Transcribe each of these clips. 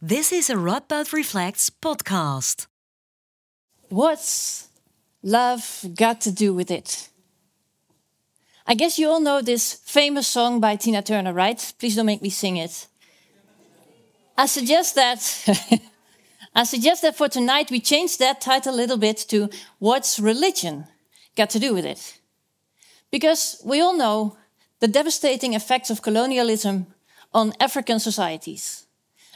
This is a Radboud Reflects podcast. What's love got to do with it? I guess you all know this famous song by Tina Turner, right? Please don't make me sing it. I suggest that I suggest that for tonight we change that title a little bit to What's Religion Got to Do with It? Because we all know the devastating effects of colonialism on African societies.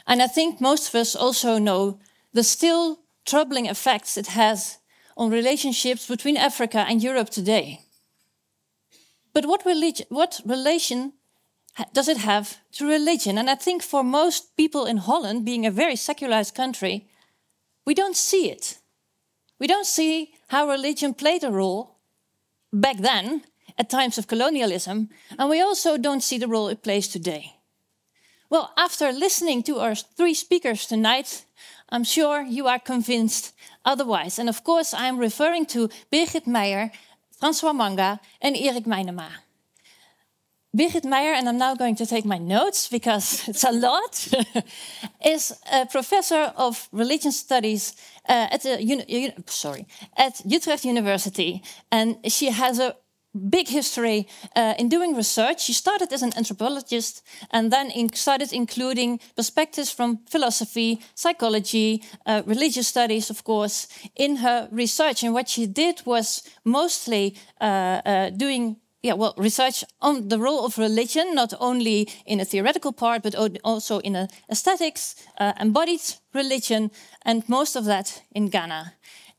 And I think most of us also know the still troubling effects it has on relationships between Africa and Europe today. But what, what relation does it have to religion? And I think for most people in Holland, being a very secularized country, we don't see it. We don't see how religion played a role back then at times of colonialism, and we also don't see the role it plays today. Well, after listening to our three speakers tonight, I'm sure you are convinced otherwise. And of course, I'm referring to Birgit Meyer, François Manga, and Erik Meinema. Birgit Meyer, and I'm now going to take my notes because it's a lot, is a professor of religion studies uh, at the sorry at Utrecht University, and she has a big history uh, in doing research. She started as an anthropologist and then in started including perspectives from philosophy, psychology, uh, religious studies, of course, in her research. And what she did was mostly uh, uh doing yeah, well, research on the role of religion, not only in a theoretical part, but also in aesthetics, uh, embodied religion, and most of that in Ghana.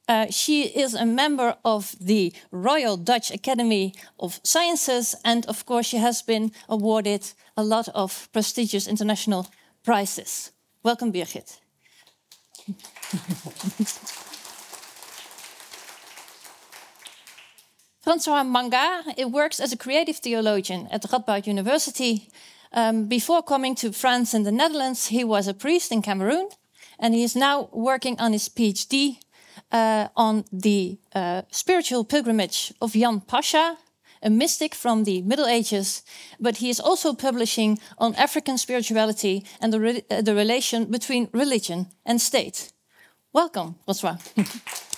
Uh, she is a member of the Royal Dutch Academy of Sciences, and of course, she has been awarded a lot of prestigious international prizes. Welcome, Birgit. François Manga works as a creative theologian at Radboud University. Um, before coming to France and the Netherlands, he was a priest in Cameroon, and he is now working on his PhD uh, on the uh, spiritual pilgrimage of Jan Pasha, a mystic from the Middle Ages, but he is also publishing on African spirituality and the, re uh, the relation between religion and state. Welcome, François.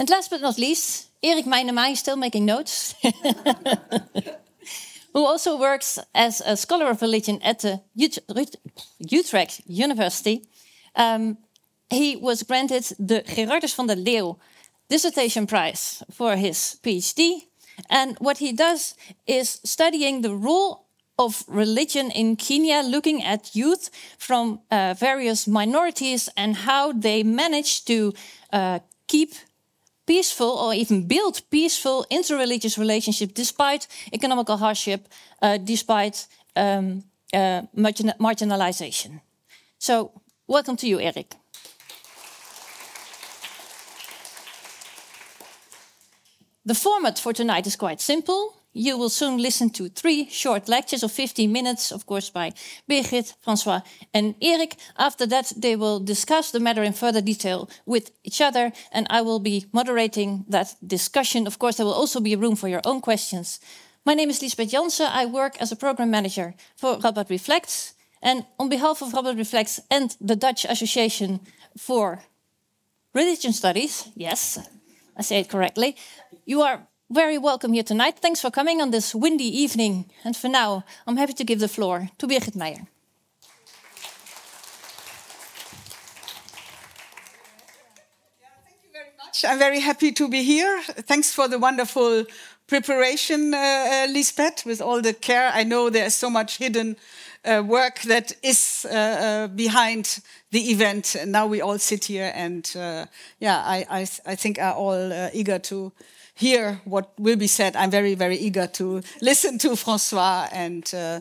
And last but not least, Erik Meinema is still making notes, who also works as a scholar of religion at the Utrecht University. Um, he was granted the Gerardus van der Leeuw dissertation prize for his PhD. And what he does is studying the role of religion in Kenya, looking at youth from uh, various minorities and how they manage to uh, keep peaceful or even build peaceful interreligious relationship despite economical hardship, uh, despite um, uh, margin marginalization. So, welcome to you, Erik. The format for tonight is quite simple. You will soon listen to three short lectures of 15 minutes, of course, by Birgit, François, and Erik. After that, they will discuss the matter in further detail with each other, and I will be moderating that discussion. Of course, there will also be room for your own questions. My name is Lisbeth Jansen. I work as a program manager for Radboud Reflects. And on behalf of Radboud Reflects and the Dutch Association for Religion Studies, yes, I say it correctly, you are very welcome here tonight. Thanks for coming on this windy evening. And for now, I'm happy to give the floor to Birgit Meyer. I'm very happy to be here. Thanks for the wonderful preparation, uh, uh, Lisbeth, with all the care. I know there's so much hidden uh, work that is uh, uh, behind the event. And now we all sit here, and uh, yeah, I, I, I, think are all eager to hear what will be said. I'm very, very eager to listen to François and uh,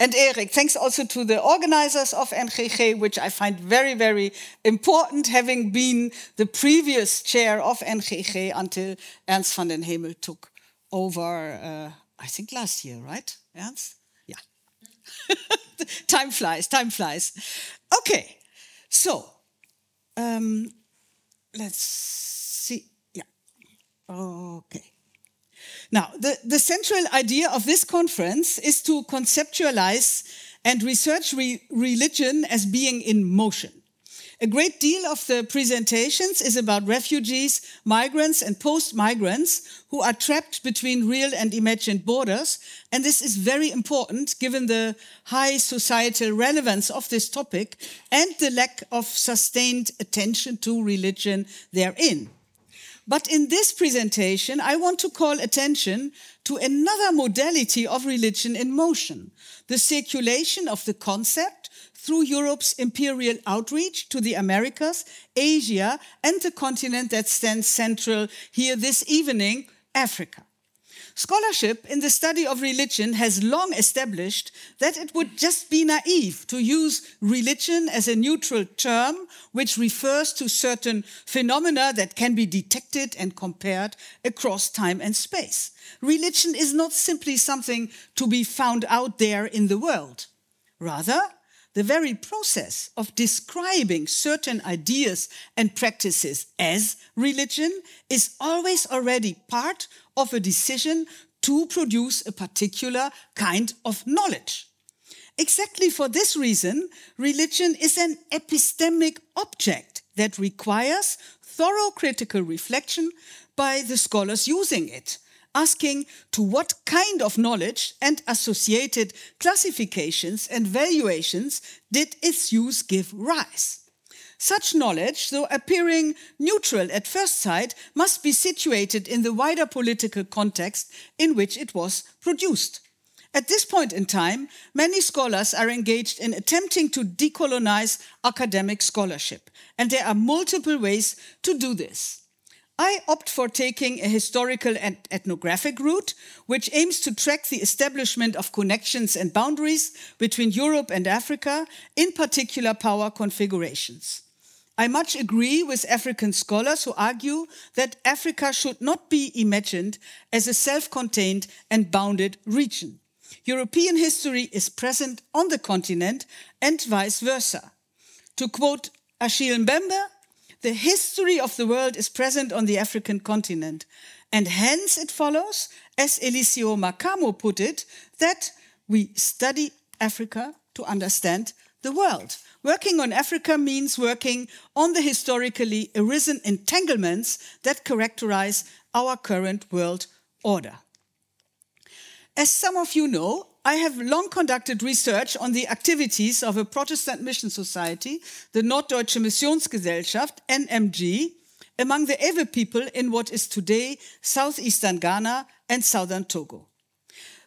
and Erik. Thanks also to the organizers of NGG, which I find very, very important, having been the previous chair of NGG until Ernst van den Hemel took over. Uh, I think last year, right, Ernst? Yeah. time flies. Time flies. Okay, so um, let's. Okay. Now, the, the central idea of this conference is to conceptualize and research re religion as being in motion. A great deal of the presentations is about refugees, migrants, and post migrants who are trapped between real and imagined borders. And this is very important given the high societal relevance of this topic and the lack of sustained attention to religion therein. But in this presentation, I want to call attention to another modality of religion in motion, the circulation of the concept through Europe's imperial outreach to the Americas, Asia, and the continent that stands central here this evening, Africa. Scholarship in the study of religion has long established that it would just be naive to use religion as a neutral term which refers to certain phenomena that can be detected and compared across time and space. Religion is not simply something to be found out there in the world. Rather, the very process of describing certain ideas and practices as religion is always already part of a decision to produce a particular kind of knowledge. Exactly for this reason, religion is an epistemic object that requires thorough critical reflection by the scholars using it, asking to what kind of knowledge and associated classifications and valuations did its use give rise. Such knowledge, though appearing neutral at first sight, must be situated in the wider political context in which it was produced. At this point in time, many scholars are engaged in attempting to decolonize academic scholarship, and there are multiple ways to do this. I opt for taking a historical and ethnographic route, which aims to track the establishment of connections and boundaries between Europe and Africa, in particular power configurations. I much agree with African scholars who argue that Africa should not be imagined as a self contained and bounded region. European history is present on the continent and vice versa. To quote Achille Mbembe, the history of the world is present on the African continent, and hence it follows, as Elísio Macamo put it, that we study Africa to understand the world. Working on Africa means working on the historically arisen entanglements that characterize our current world order. As some of you know, I have long conducted research on the activities of a Protestant mission society, the Norddeutsche Missionsgesellschaft, NMG, among the Ewe people in what is today southeastern Ghana and southern Togo.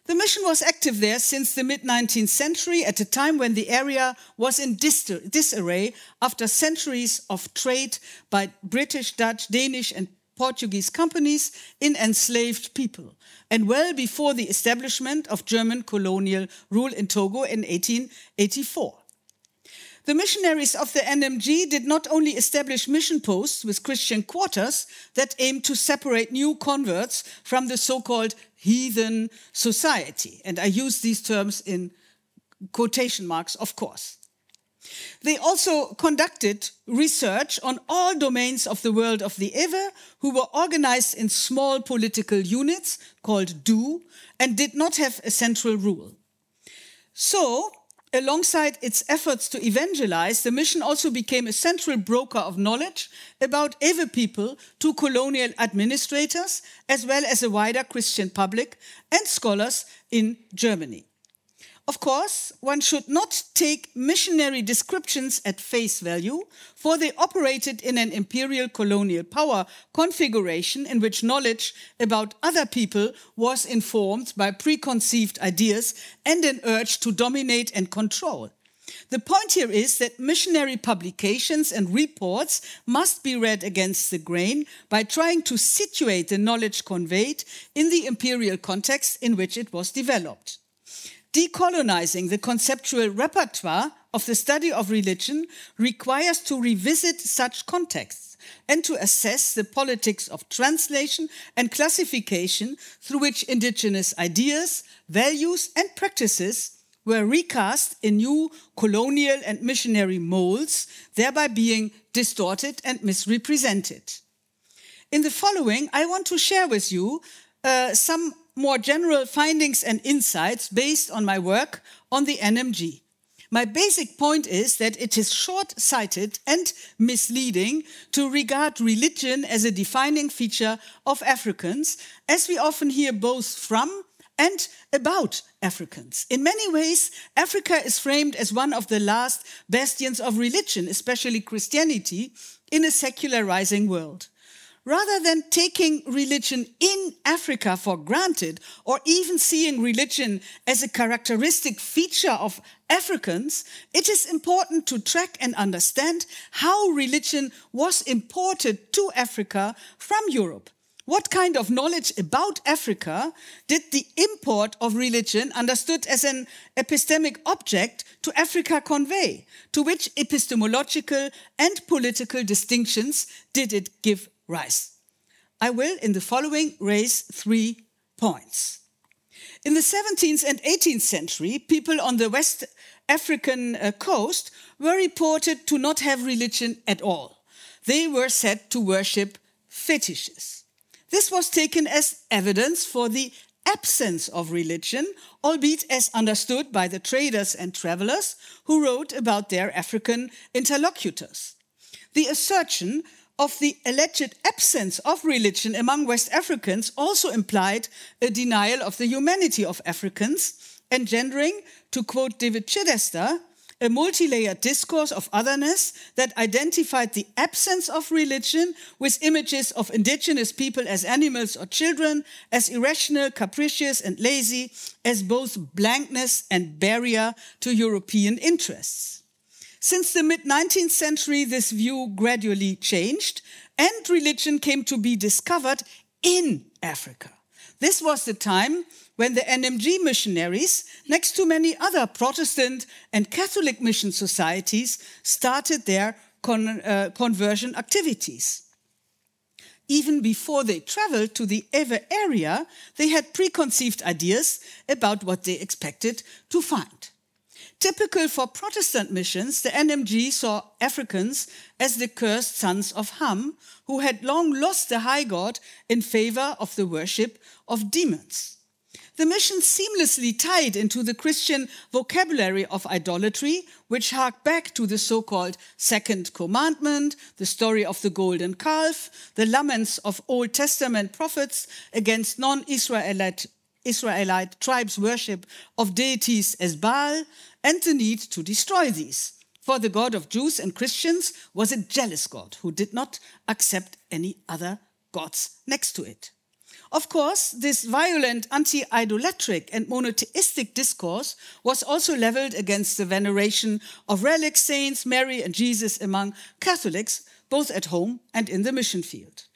The mission was active there since the mid 19th century, at a time when the area was in disarray after centuries of trade by British, Dutch, Danish, and Portuguese companies in enslaved people, and well before the establishment of German colonial rule in Togo in 1884. The missionaries of the NMG did not only establish mission posts with Christian quarters that aimed to separate new converts from the so called heathen society. And I use these terms in quotation marks, of course. They also conducted research on all domains of the world of the Ewe, who were organized in small political units called DU and did not have a central rule. So, alongside its efforts to evangelize, the mission also became a central broker of knowledge about Ewe people to colonial administrators, as well as a wider Christian public and scholars in Germany. Of course, one should not take missionary descriptions at face value, for they operated in an imperial colonial power configuration in which knowledge about other people was informed by preconceived ideas and an urge to dominate and control. The point here is that missionary publications and reports must be read against the grain by trying to situate the knowledge conveyed in the imperial context in which it was developed. Decolonizing the conceptual repertoire of the study of religion requires to revisit such contexts and to assess the politics of translation and classification through which indigenous ideas, values, and practices were recast in new colonial and missionary molds, thereby being distorted and misrepresented. In the following, I want to share with you uh, some more general findings and insights based on my work on the NMG. My basic point is that it is short sighted and misleading to regard religion as a defining feature of Africans, as we often hear both from and about Africans. In many ways, Africa is framed as one of the last bastions of religion, especially Christianity, in a secularizing world. Rather than taking religion in Africa for granted or even seeing religion as a characteristic feature of Africans, it is important to track and understand how religion was imported to Africa from Europe. What kind of knowledge about Africa did the import of religion, understood as an epistemic object, to Africa convey? To which epistemological and political distinctions did it give rise? I will, in the following, raise three points. In the 17th and 18th century, people on the West African uh, coast were reported to not have religion at all. They were said to worship fetishes. This was taken as evidence for the absence of religion, albeit as understood by the traders and travelers who wrote about their African interlocutors. The assertion of the alleged absence of religion among West Africans also implied a denial of the humanity of Africans, engendering, to quote David Chidester, a multi-layered discourse of otherness that identified the absence of religion with images of indigenous people as animals or children, as irrational, capricious, and lazy, as both blankness and barrier to European interests. Since the mid 19th century, this view gradually changed and religion came to be discovered in Africa. This was the time when the NMG missionaries, next to many other Protestant and Catholic mission societies, started their con uh, conversion activities. Even before they traveled to the Ewe area, they had preconceived ideas about what they expected to find. Typical for Protestant missions, the NMG saw Africans as the cursed sons of Ham, who had long lost the high god in favor of the worship of demons. The mission seamlessly tied into the Christian vocabulary of idolatry, which harked back to the so called Second Commandment, the story of the golden calf, the laments of Old Testament prophets against non Israelite Israelite tribes' worship of deities as Baal, and the need to destroy these. For the God of Jews and Christians was a jealous God who did not accept any other gods next to it. Of course, this violent anti idolatric and monotheistic discourse was also leveled against the veneration of relic saints, Mary and Jesus among Catholics, both at home and in the mission field.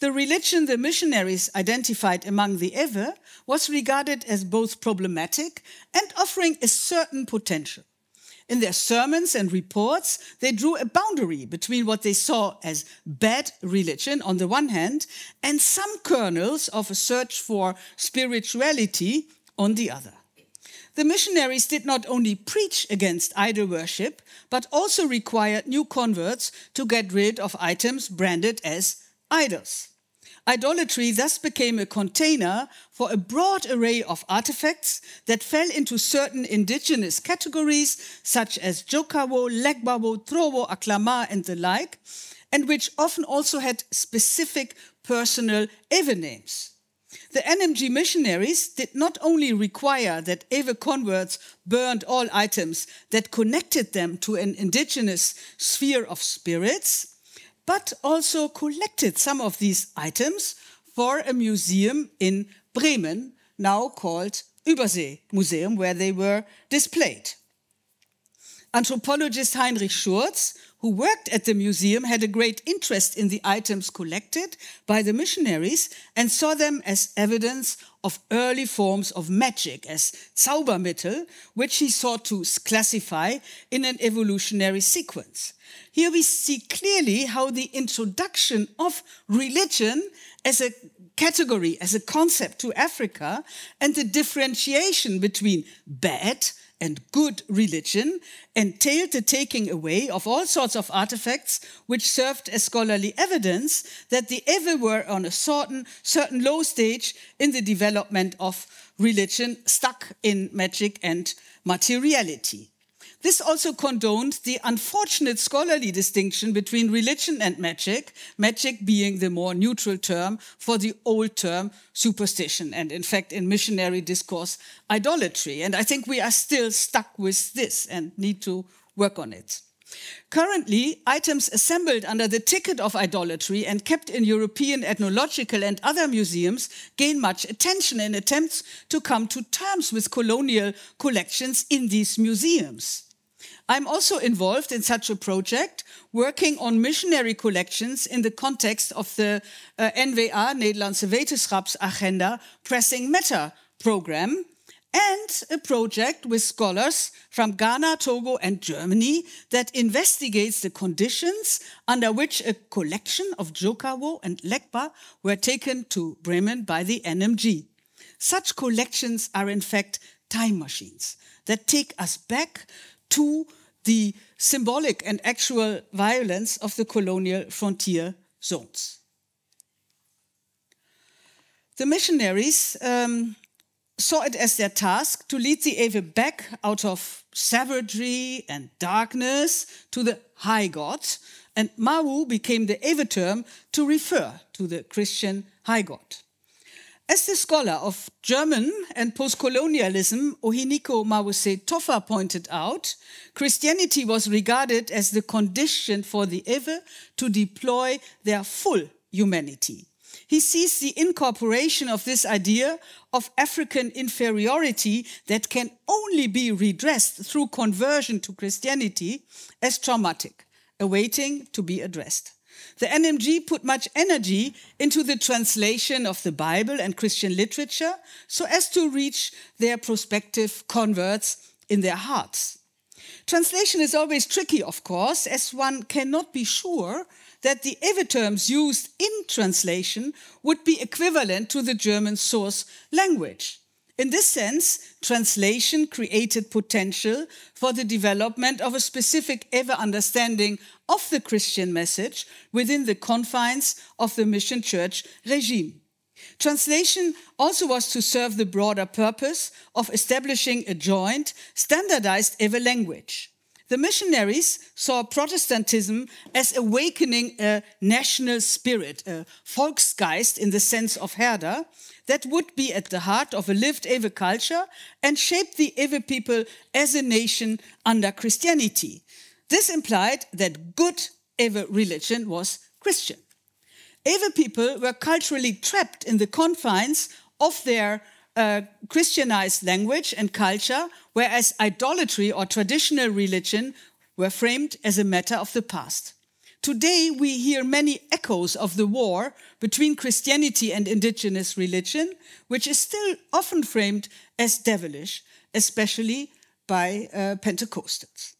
The religion the missionaries identified among the Ewe was regarded as both problematic and offering a certain potential. In their sermons and reports, they drew a boundary between what they saw as bad religion on the one hand and some kernels of a search for spirituality on the other. The missionaries did not only preach against idol worship, but also required new converts to get rid of items branded as idols. Idolatry thus became a container for a broad array of artifacts that fell into certain indigenous categories, such as Jokawo, Legbawo, Trowo, Aklama, and the like, and which often also had specific personal Ewe names. The NMG missionaries did not only require that Ewe converts burned all items that connected them to an indigenous sphere of spirits, but also collected some of these items for a museum in Bremen, now called Übersee Museum, where they were displayed. Anthropologist Heinrich Schurtz, who worked at the museum, had a great interest in the items collected by the missionaries and saw them as evidence of early forms of magic, as Zaubermittel, which he sought to classify in an evolutionary sequence. Here we see clearly how the introduction of religion as a category, as a concept to Africa, and the differentiation between bad and good religion entailed the taking away of all sorts of artifacts which served as scholarly evidence that the Ewe were on a certain, certain low stage in the development of religion, stuck in magic and materiality. This also condoned the unfortunate scholarly distinction between religion and magic, magic being the more neutral term for the old term superstition, and in fact, in missionary discourse, idolatry. And I think we are still stuck with this and need to work on it. Currently, items assembled under the ticket of idolatry and kept in European ethnological and other museums gain much attention in attempts to come to terms with colonial collections in these museums. I'm also involved in such a project, working on missionary collections in the context of the uh, NWA, Nederlandse Wetenschapsagenda, Pressing Matter program, and a project with scholars from Ghana, Togo, and Germany that investigates the conditions under which a collection of Djokawo and Legba were taken to Bremen by the NMG. Such collections are in fact time machines that take us back to the symbolic and actual violence of the colonial frontier zones. The missionaries um, saw it as their task to lead the Ewe back out of savagery and darkness to the high God, and Mawu became the Ewe term to refer to the Christian high God. As the scholar of German and postcolonialism, Ohiniko Mawuse Toffa pointed out, Christianity was regarded as the condition for the Ewe to deploy their full humanity. He sees the incorporation of this idea of African inferiority that can only be redressed through conversion to Christianity as traumatic, awaiting to be addressed. The NMG put much energy into the translation of the Bible and Christian literature so as to reach their prospective converts in their hearts. Translation is always tricky, of course, as one cannot be sure that the Ewe terms used in translation would be equivalent to the German source language. In this sense, translation created potential for the development of a specific Ewe understanding of the Christian message within the confines of the mission church regime. Translation also was to serve the broader purpose of establishing a joint, standardized Ewe language. The missionaries saw Protestantism as awakening a national spirit, a Volksgeist in the sense of Herder, that would be at the heart of a lived Ewe culture and shape the Ewe people as a nation under Christianity. This implied that good Ewe religion was Christian. Ewe people were culturally trapped in the confines of their uh, Christianized language and culture, whereas idolatry or traditional religion were framed as a matter of the past. Today, we hear many echoes of the war between Christianity and indigenous religion, which is still often framed as devilish, especially by uh, Pentecostals.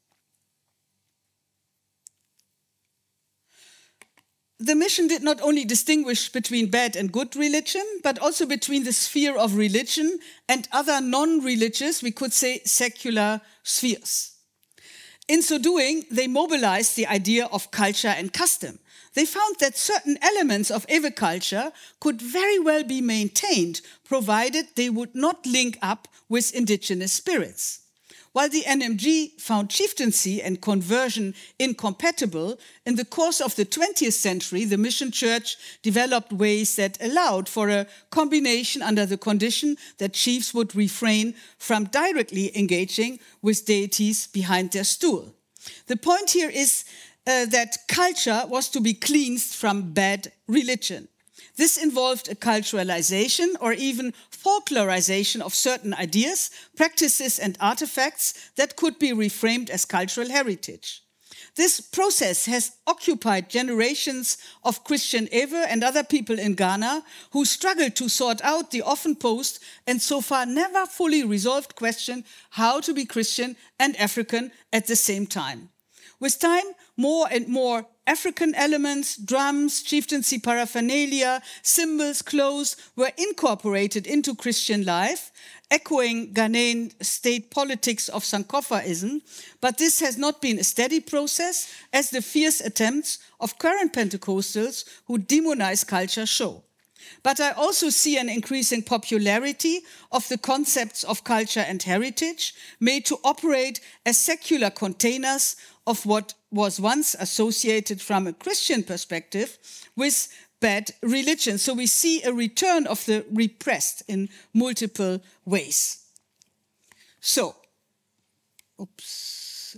The mission did not only distinguish between bad and good religion, but also between the sphere of religion and other non religious, we could say secular spheres. In so doing, they mobilized the idea of culture and custom. They found that certain elements of Ewe culture could very well be maintained, provided they would not link up with indigenous spirits. While the NMG found chieftaincy and conversion incompatible, in the course of the 20th century, the mission church developed ways that allowed for a combination under the condition that chiefs would refrain from directly engaging with deities behind their stool. The point here is uh, that culture was to be cleansed from bad religion. This involved a culturalization or even folklorization of certain ideas, practices, and artifacts that could be reframed as cultural heritage. This process has occupied generations of Christian Ewe and other people in Ghana who struggled to sort out the often posed and so far never fully resolved question how to be Christian and African at the same time. With time, more and more African elements, drums, chieftaincy paraphernalia, symbols, clothes were incorporated into Christian life, echoing Ghanaian state politics of Sankofaism, but this has not been a steady process, as the fierce attempts of current Pentecostals who demonize culture show. But I also see an increasing popularity of the concepts of culture and heritage made to operate as secular containers of what was once associated from a Christian perspective with bad religion. So we see a return of the repressed in multiple ways. So, oops.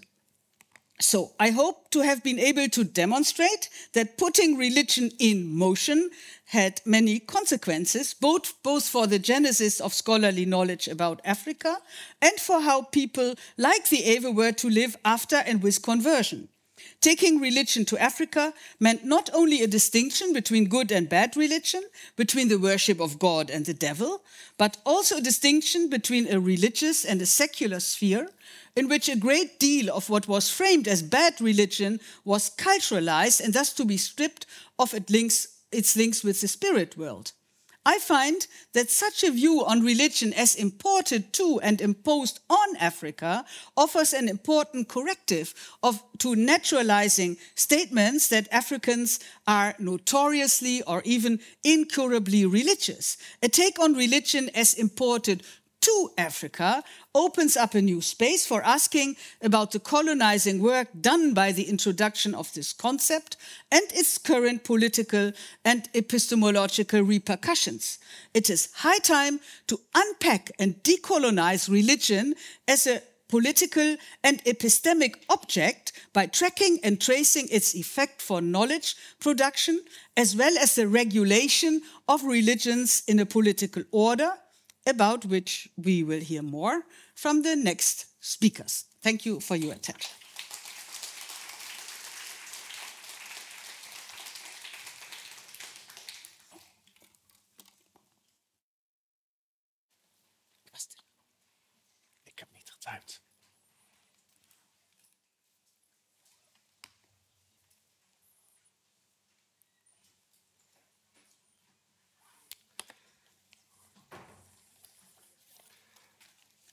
So I hope to have been able to demonstrate that putting religion in motion had many consequences, both, both for the genesis of scholarly knowledge about Africa and for how people like the Ewe were to live after and with conversion. Taking religion to Africa meant not only a distinction between good and bad religion, between the worship of God and the devil, but also a distinction between a religious and a secular sphere, in which a great deal of what was framed as bad religion was culturalized and thus to be stripped of its links, its links with the spirit world. I find that such a view on religion as imported to and imposed on Africa offers an important corrective of, to naturalizing statements that Africans are notoriously or even incurably religious. A take on religion as imported to Africa opens up a new space for asking about the colonizing work done by the introduction of this concept and its current political and epistemological repercussions. It is high time to unpack and decolonize religion as a political and epistemic object by tracking and tracing its effect for knowledge production, as well as the regulation of religions in a political order about which we will hear more from the next speakers. Thank you for your attention.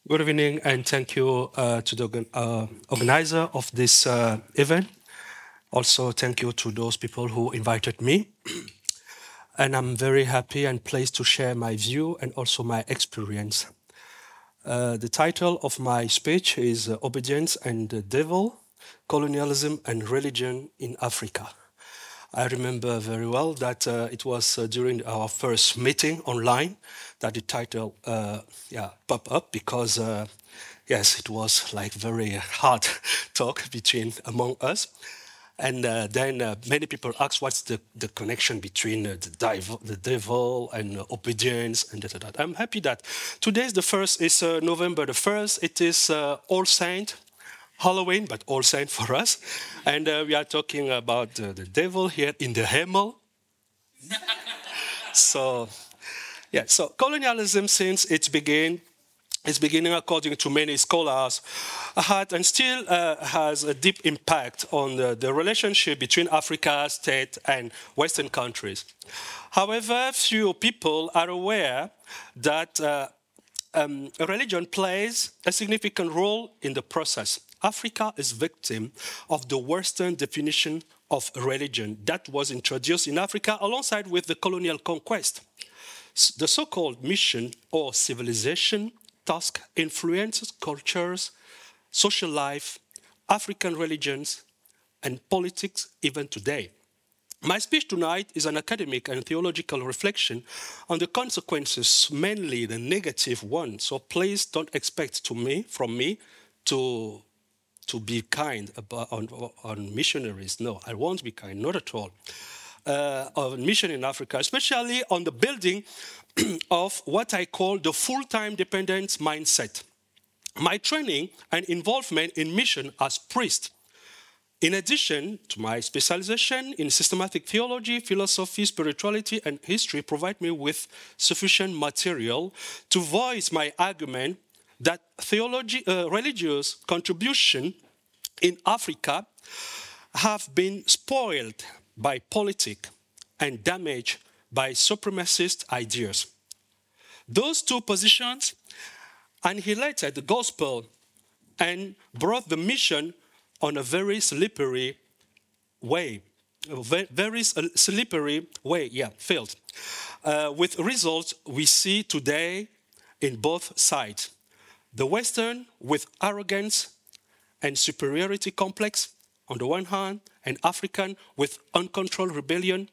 Good evening, and thank you uh, to the uh, organizer of this uh, event. Also, thank you to those people who invited me. and I'm very happy and pleased to share my view and also my experience. Uh, the title of my speech is uh, Obedience and the Devil Colonialism and Religion in Africa. I remember very well that uh, it was uh, during our first meeting online that the title uh, yeah, popped up because, uh, yes, it was like very hard talk between among us. And uh, then uh, many people ask what's the, the connection between the, div- the devil and obedience and that, that. I'm happy that today is the first is November the first. It is All Saint Halloween, but All Saint for us, and uh, we are talking about the devil here in the Hemel. so, yeah. So colonialism since its began its beginning, according to many scholars, had and still uh, has a deep impact on the, the, relationship between Africa, state, and Western countries. However, few people are aware that uh, um, religion plays a significant role in the process. Africa is victim of the Western definition of religion that was introduced in Africa alongside with the colonial conquest. The so-called mission or civilization task influences cultures, social life, African religions, and politics even today. My speech tonight is an academic and theological reflection on the consequences, mainly the negative ones. So please don't expect to me, from me to, to be kind about, on, on missionaries. No, I won't be kind, not at all. Uh, on mission in Africa, especially on the building of what I call the full time dependence mindset. My training and involvement in mission as priest, in addition to my specialization in systematic theology, philosophy, spirituality, and history, provide me with sufficient material to voice my argument that theology, uh, religious contribution in Africa have been spoiled by politics and damaged by supremacist ideas. Those two positions annihilated the gospel and brought the mission on a very slippery way. A very slippery way, yeah, failed. Uh, with results we see today in both sides. The Western with arrogance and superiority complex on the one hand, and African with uncontrolled rebellion,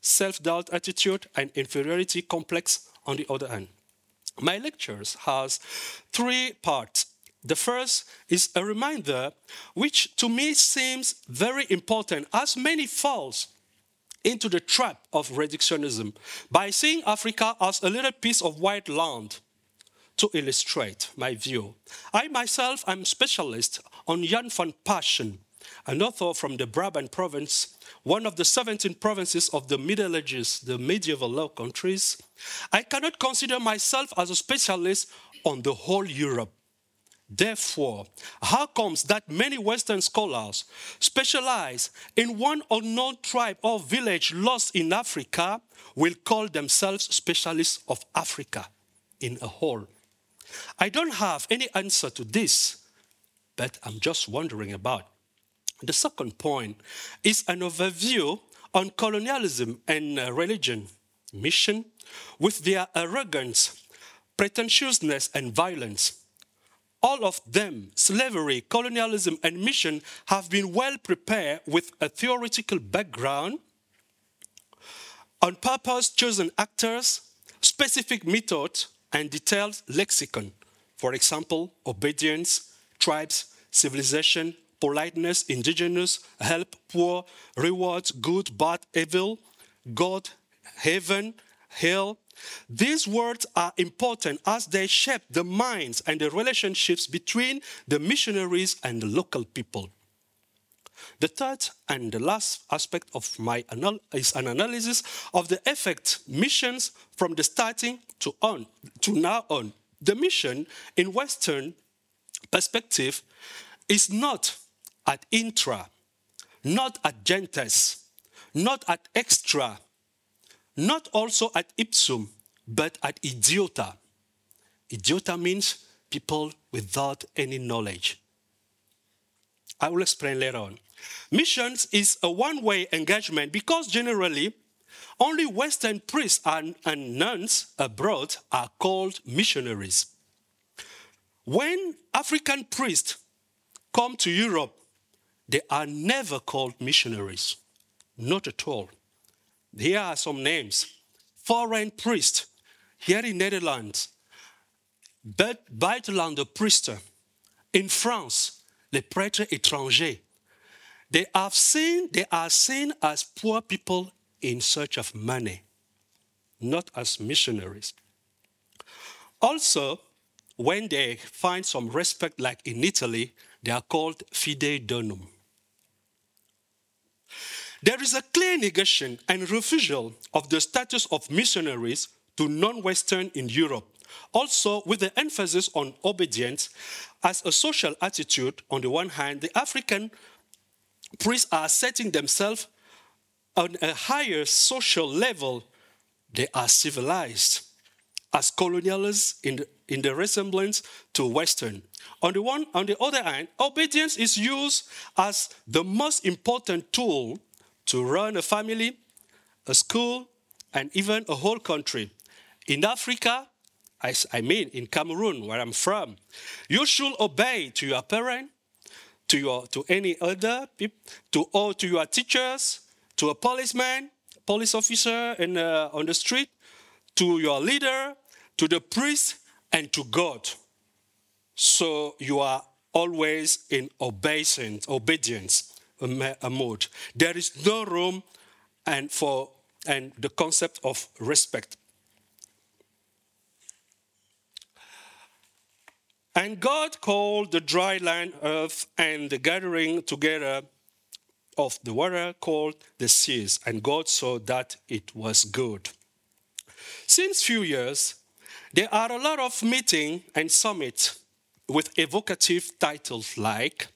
self doubt attitude, and inferiority complex on the other hand. My lectures has three parts. The first is a reminder, which to me seems very important, as many falls into the trap of reductionism by seeing Africa as a little piece of white land to illustrate my view. I myself am specialist on Jan van Passion, an author from the Brabant province, one of the 17 provinces of the Middle Ages, the medieval Low Countries. I cannot consider myself as a specialist on the whole Europe. Therefore, how comes that many Western scholars specialize in one unknown tribe or village lost in Africa will call themselves specialists of Africa in a whole? I don't have any answer to this, but I'm just wondering about. The second point is an overview on colonialism and uh, religion, mission, with their arrogance, pretentiousness, and violence. All of them, slavery, colonialism, and mission, have been well prepared with a theoretical background, on purpose chosen actors, specific methods, and detailed lexicon. For example, obedience, tribes, civilization, politeness, indigenous, help, poor, rewards, good, bad, evil, God, heaven, hell. These words are important as they shape the minds and the relationships between the missionaries and the local people. The third and the last aspect of my anal- is an analysis of the effect missions from the starting to on to now on. The mission in Western perspective is not at intra, not at gentes, not at extra, not also at ipsum, but at idiota. Idiota means people without any knowledge. I will explain later on. Missions is a one way engagement because generally only Western priests and, and nuns abroad are called missionaries. When African priests come to Europe, they are never called missionaries. Not at all. Here are some names. Foreign priest, here in Netherlands, buitenlander priester. In France, les prêtres étrangers. They are seen, they are seen as poor people in search of money, not as missionaries. Also, when they find some respect, like in Italy, they are called fide donum. There is a clear negation and refusal of the status of missionaries to non Western in Europe, also with the emphasis on obedience as a social attitude. On the one hand, the African priests are setting themselves on a higher social level. They are civilized as colonialists in the, in the resemblance to Western. On the one, on the other hand, obedience is used as the most important tool to run a family, a school, and even a whole country. In Africa, I, I mean in Cameroon, where I'm from, you should obey to your parent, to your to any other people, to or to your teachers, to a policeman, police officer in, uh, on the street, to your leader, to the priest, and to God. So you are always in obeisance, obedience a mode. There is no room and for and the concept of respect. And God called the dry land earth and the gathering together of the water called the seas, and God saw that it was good. Since few years, there are a lot of meeting and summits with evocative titles like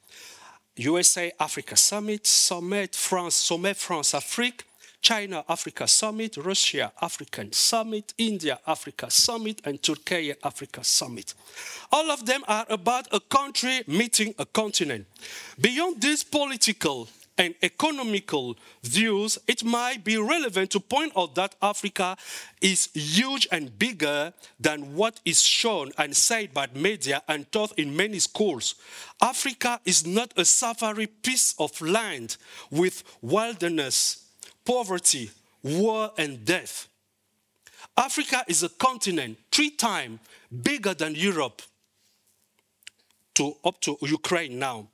USA Africa Summit, Summit France, Sommet France Afrique, China Africa Summit, Russia African Summit, India Africa Summit, and Turkey Africa Summit. All of them are about a country meeting a continent. Beyond these political and economical views, it might be relevant to point out that Africa is huge and bigger than what is shown and said by media and taught in many schools. Africa is not a safari piece of land with wilderness poverty, war, and death. Africa is a continent three times bigger than Europe to up to Ukraine now.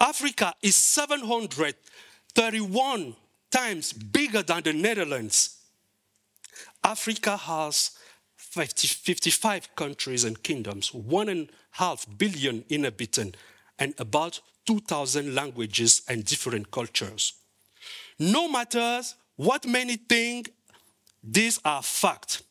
Africa is 731 times bigger than the Netherlands. Africa has 50, 55 countries and kingdoms, one and a half billion inhabitants, and about 2,000 languages and different cultures. No matter what many think, these are facts.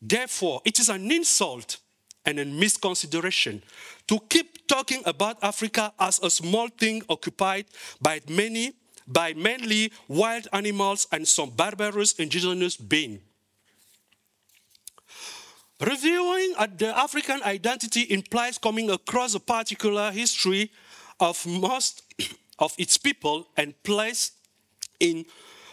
Therefore, it is an insult and a misconsideration to keep talking about Africa as a small thing occupied by many, by mainly wild animals and some barbarous indigenous beings. Reviewing the African identity implies coming across a particular history of most of its people and place in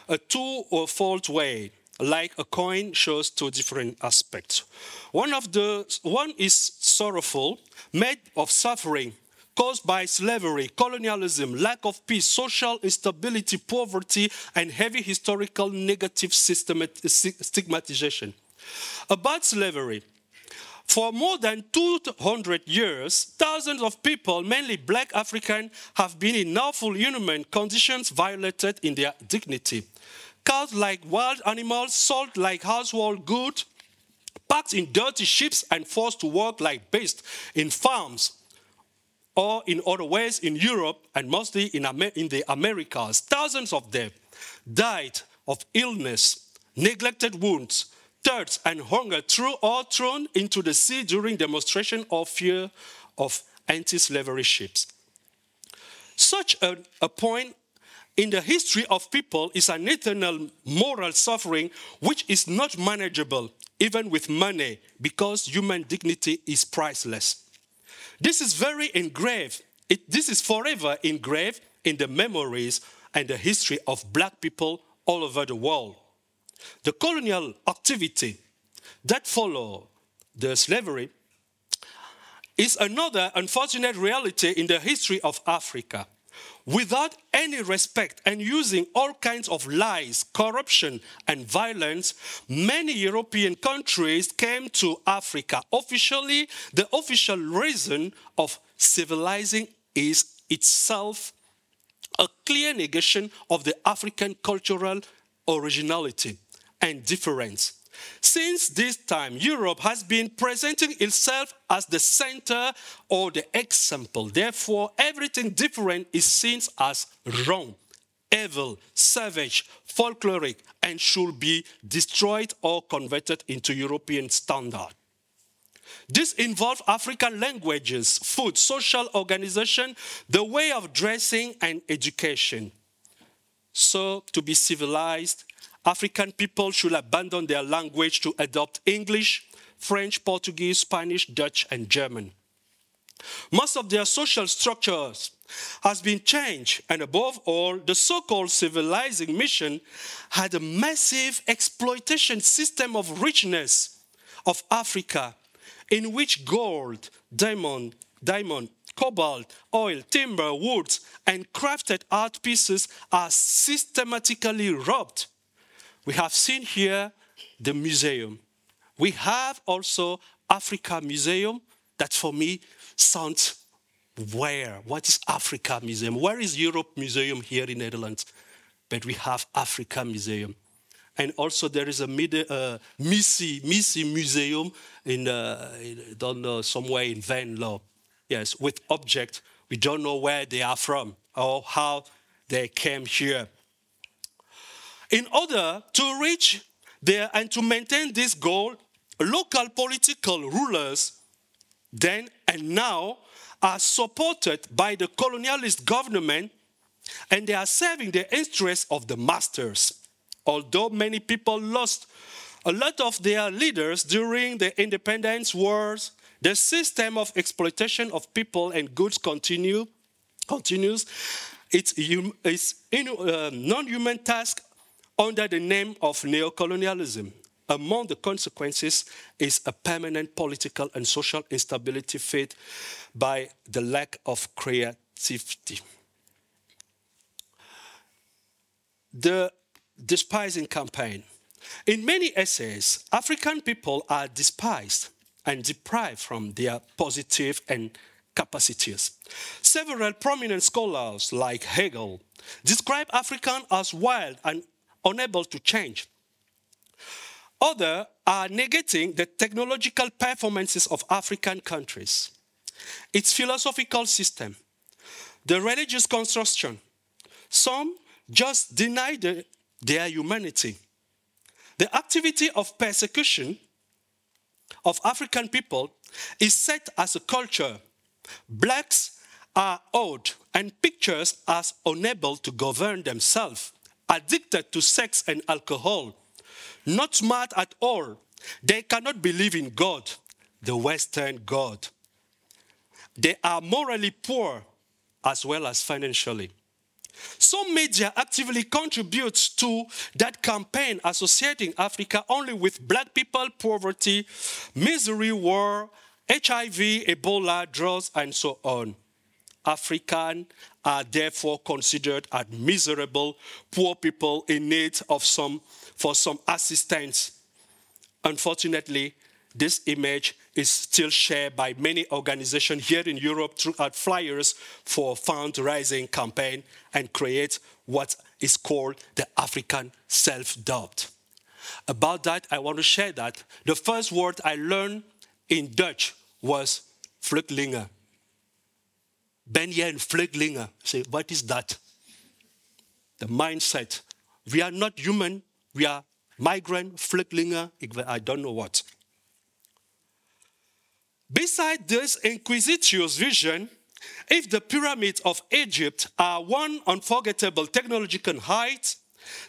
a two or fold way like a coin shows two different aspects. One of the one is sorrowful made of suffering caused by slavery colonialism lack of peace social instability poverty and heavy historical negative stigmatization. About slavery for more than 200 years, thousands of people, mainly black African, have been in awful inhuman conditions violated in their dignity. Caught like wild animals, sold like household goods, packed in dirty ships and forced to work like beasts in farms or in other ways in Europe and mostly in, Amer in the Americas. Thousands of them died of illness, neglected wounds, thirst and hunger threw all thrown into the sea during demonstration of fear of anti-slavery ships. Such a, a point in the history of people is an eternal moral suffering which is not manageable even with money because human dignity is priceless. This is very engraved, it, this is forever engraved in the memories and the history of black people all over the world. The colonial activity that followed the slavery is another unfortunate reality in the history of Africa. Without any respect and using all kinds of lies, corruption, and violence, many European countries came to Africa. Officially, the official reason of civilizing is itself a clear negation of the African cultural originality and difference. Since this time, Europe has been presenting itself as the center or the example. Therefore, everything different is seen as wrong, evil, savage, folkloric, and should be destroyed or converted into European standard. This involves African languages, food, social organization, the way of dressing, and education. So, to be civilized, African people should abandon their language to adopt English, French, Portuguese, Spanish, Dutch, and German. Most of their social structures has been changed, and above all, the so-called civilizing mission had a massive exploitation system of richness of Africa, in which gold, diamond, diamond, cobalt, oil, timber, woods, and crafted art pieces are systematically robbed we have seen here the museum. We have also Africa Museum. That for me sounds where? What is Africa Museum? Where is Europe Museum here in Netherlands? But we have Africa Museum. And also there is a uh, Missy, Missy Museum in, uh, don't know, somewhere in Venlo. Yes, with objects. We don't know where they are from or how they came here. In order to reach there and to maintain this goal, local political rulers then and now are supported by the colonialist government and they are serving the interests of the masters. Although many people lost a lot of their leaders during the independence wars, the system of exploitation of people and goods continue, continues. It's, it's uh, non-human task under the name of neocolonialism. Among the consequences is a permanent political and social instability fed by the lack of creativity. The despising campaign. In many essays, African people are despised and deprived from their positive and capacities. Several prominent scholars, like Hegel, describe African as wild and unable to change. Others are negating the technological performances of African countries, its philosophical system, the religious construction. Some just deny the, their humanity. The activity of persecution of African people is set as a culture. Blacks are old and pictures as unable to govern themselves, addicted to sex and alcohol, not smart at all. They cannot believe in God, the Western God. They are morally poor as well as financially. Some media actively contributes to that campaign associating Africa only with black people, poverty, misery, war, HIV, Ebola, drugs, and so on. African are therefore considered as miserable, poor people in need of some for some assistance. Unfortunately, this image is still shared by many organizations here in Europe throughout flyers for fundraising campaign and create what is called the African self-doubt. About that, I want to share that. The first word I learned in Dutch was vluchtelinge. Ben and een? Say, what is that? The mindset. We are not human, we are migrant, vluchtelinge, I don't know what. Beside this inquisitious vision, if the pyramids of Egypt are one unforgettable technological height,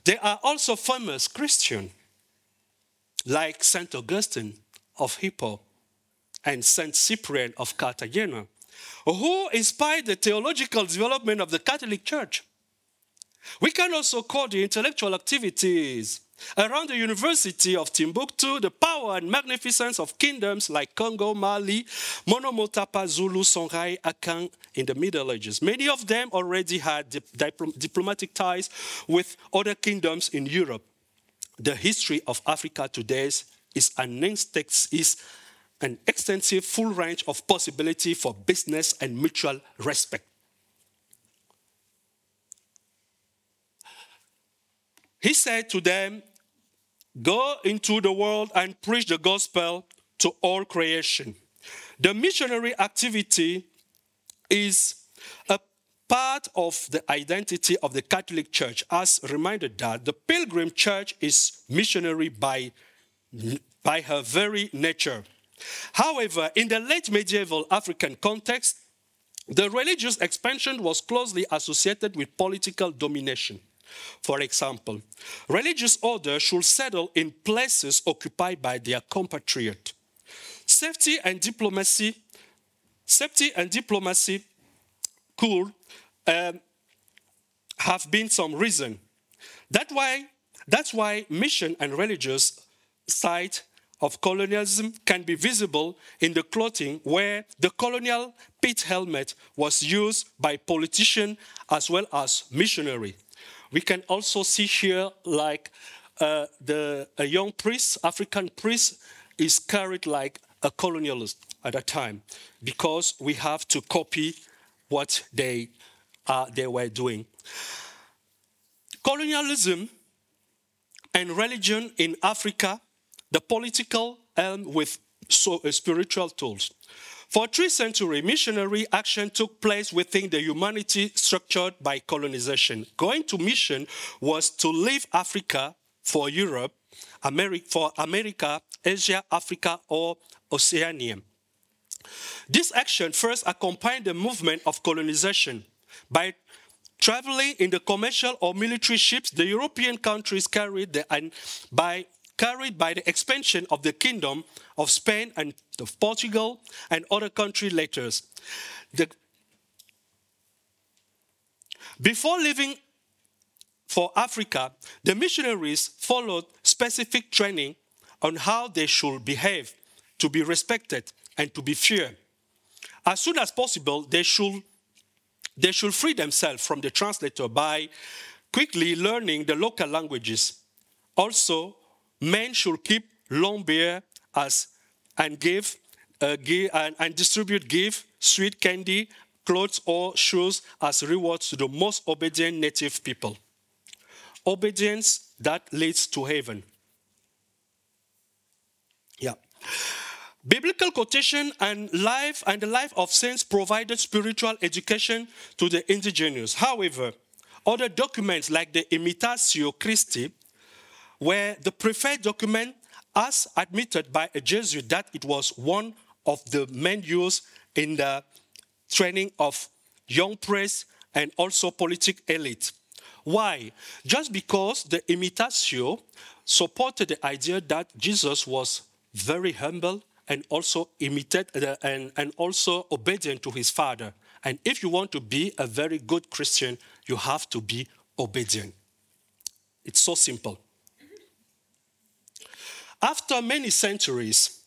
there are also famous Christians like St. Augustine of Hippo and St. Cyprian of Cartagena, who inspired the theological development of the Catholic Church. We can also call the intellectual activities Around the University of Timbuktu, the power and magnificence of kingdoms like Congo, Mali, Monomotapa, Zulu, Songhai, Akan in the Middle Ages. Many of them already had dip diplomatic ties with other kingdoms in Europe. The history of Africa today is an, is an extensive full range of possibility for business and mutual respect. He said to them, Go into the world and preach the gospel to all creation. The missionary activity is a part of the identity of the Catholic Church, as reminded that the Pilgrim Church is missionary by, by her very nature. However, in the late medieval African context, the religious expansion was closely associated with political domination. For example, religious order should settle in places occupied by their compatriot. Safety and diplomacy, safety and diplomacy could um, have been some reason. That why, that's why mission and religious side of colonialism can be visible in the clothing where the colonial pit helmet was used by politicians as well as missionary. We can also see here like uh, the, a young priest, African priest, is carried like a colonialist at that time because we have to copy what they, uh, they were doing. Colonialism and religion in Africa, the political and with so, uh, spiritual tools. For three centuries, missionary action took place within the humanity structured by colonization. Going to mission was to leave Africa for Europe, America, for America, Asia, Africa, or Oceania. This action first accompanied the movement of colonization. By traveling in the commercial or military ships, the European countries carried the, and by carried by the expansion of the kingdom of Spain and of Portugal and other country letters. The, before leaving for Africa, the missionaries followed specific training on how they should behave to be respected and to be feared. As soon as possible, they should, they should free themselves from the translator by quickly learning the local languages. Also, men should keep long beard as and give, uh, give and, and distribute give sweet candy, clothes or shoes as rewards to the most obedient native people. Obedience that leads to heaven. Yeah. Biblical quotation and life and the life of saints provided spiritual education to the indigenous. However, other documents like the Imitatio Christi were the preferred document as admitted by a Jesuit that it was one of the main used in the training of young priests and also political elite. Why? Just because the Imitatio supported the idea that Jesus was very humble and also imitated uh, and, and also obedient to his father. And if you want to be a very good Christian, you have to be obedient. It's so simple. After many centuries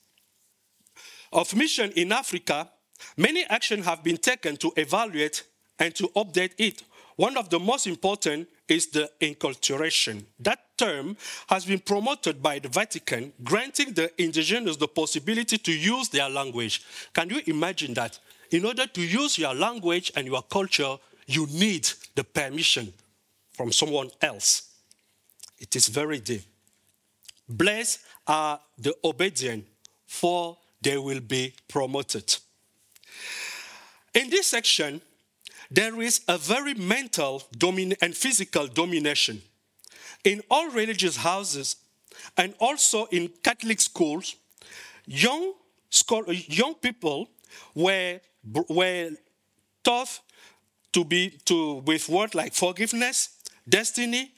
of mission in Africa, many actions have been taken to evaluate and to update it. One of the most important is the inculturation. That term has been promoted by the Vatican, granting the indigenous the possibility to use their language. Can you imagine that? In order to use your language and your culture, you need the permission from someone else. It is very deep. Blessed are the obedient, for they will be promoted. In this section, there is a very mental domin- and physical domination. In all religious houses and also in Catholic schools, young, young people were, were taught to be to, with words like forgiveness, destiny,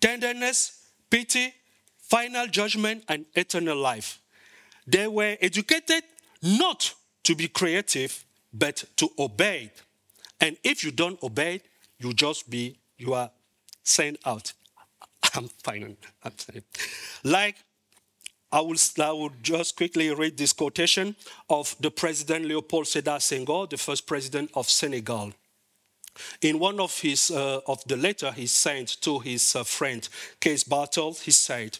tenderness, pity, final judgment, and eternal life. They were educated not to be creative, but to obey. And if you don't obey, you just be, you are sent out. I'm fine. I'm fine. Like, I will, I will just quickly read this quotation of the President Leopold Sedar Senghor, the first president of Senegal. In one of his uh, of the letter he sent to his uh, friend Case Bartels, he said,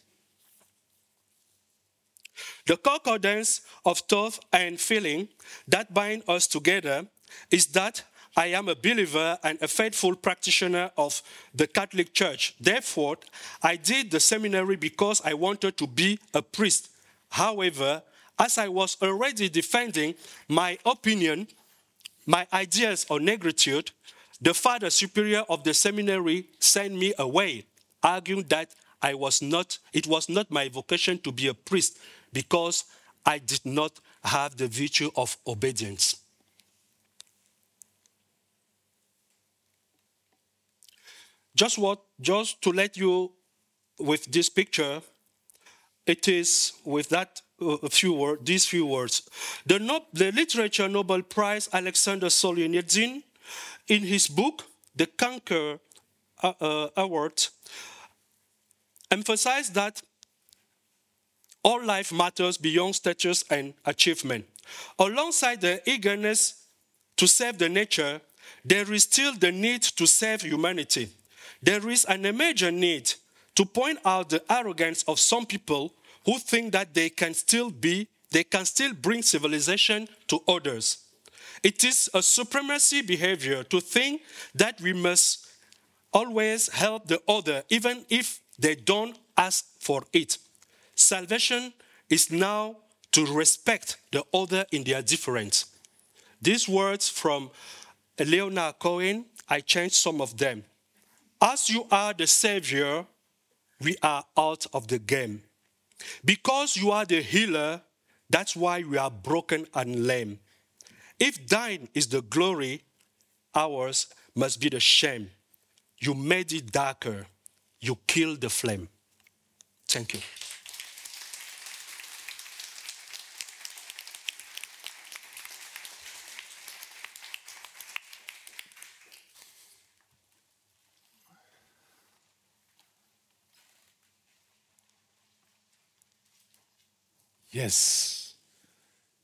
"The concordance of thought and feeling that bind us together is that I am a believer and a faithful practitioner of the Catholic Church. Therefore, I did the seminary because I wanted to be a priest. However, as I was already defending my opinion, my ideas on negritude, the father superior of the seminary sent me away, arguing that I was not, it was not my vocation to be a priest because I did not have the virtue of obedience. Just what, just to let you with this picture, it is with that uh, few word, these few words. The, no, the Literature Nobel Prize Alexander Solzhenitsyn, in his book, The Conquer uh, uh, Award, emphasized that all life matters beyond status and achievement. Alongside the eagerness to save the nature, there is still the need to save humanity there is an emergent need to point out the arrogance of some people who think that they can still be, they can still bring civilization to others. It is a supremacy behavior to think that we must always help the other, even if they don't ask for it. Salvation is now to respect the other in their difference. These words from Leonard Cohen, I changed some of them. As you are the Savior, we are out of the game. Because you are the healer, that's why we are broken and lame. If thine is the glory, ours must be the shame. You made it darker. You killed the flame. Thank you. Yes.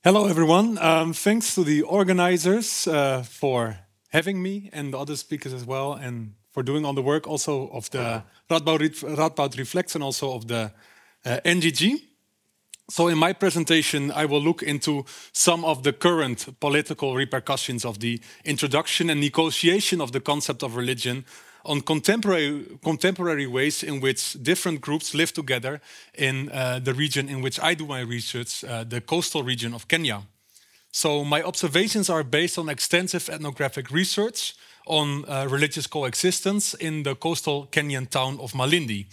Hello, everyone. Um, thanks to the organizers uh, for having me and the other speakers as well, and for doing all the work also of the Radboud, Radboud Reflects and also of the uh, NGG. So, in my presentation, I will look into some of the current political repercussions of the introduction and negotiation of the concept of religion on contemporary, contemporary ways in which different groups live together in uh, the region in which I do my research, uh, the coastal region of Kenya. So my observations are based on extensive ethnographic research on uh, religious coexistence in the coastal Kenyan town of Malindi.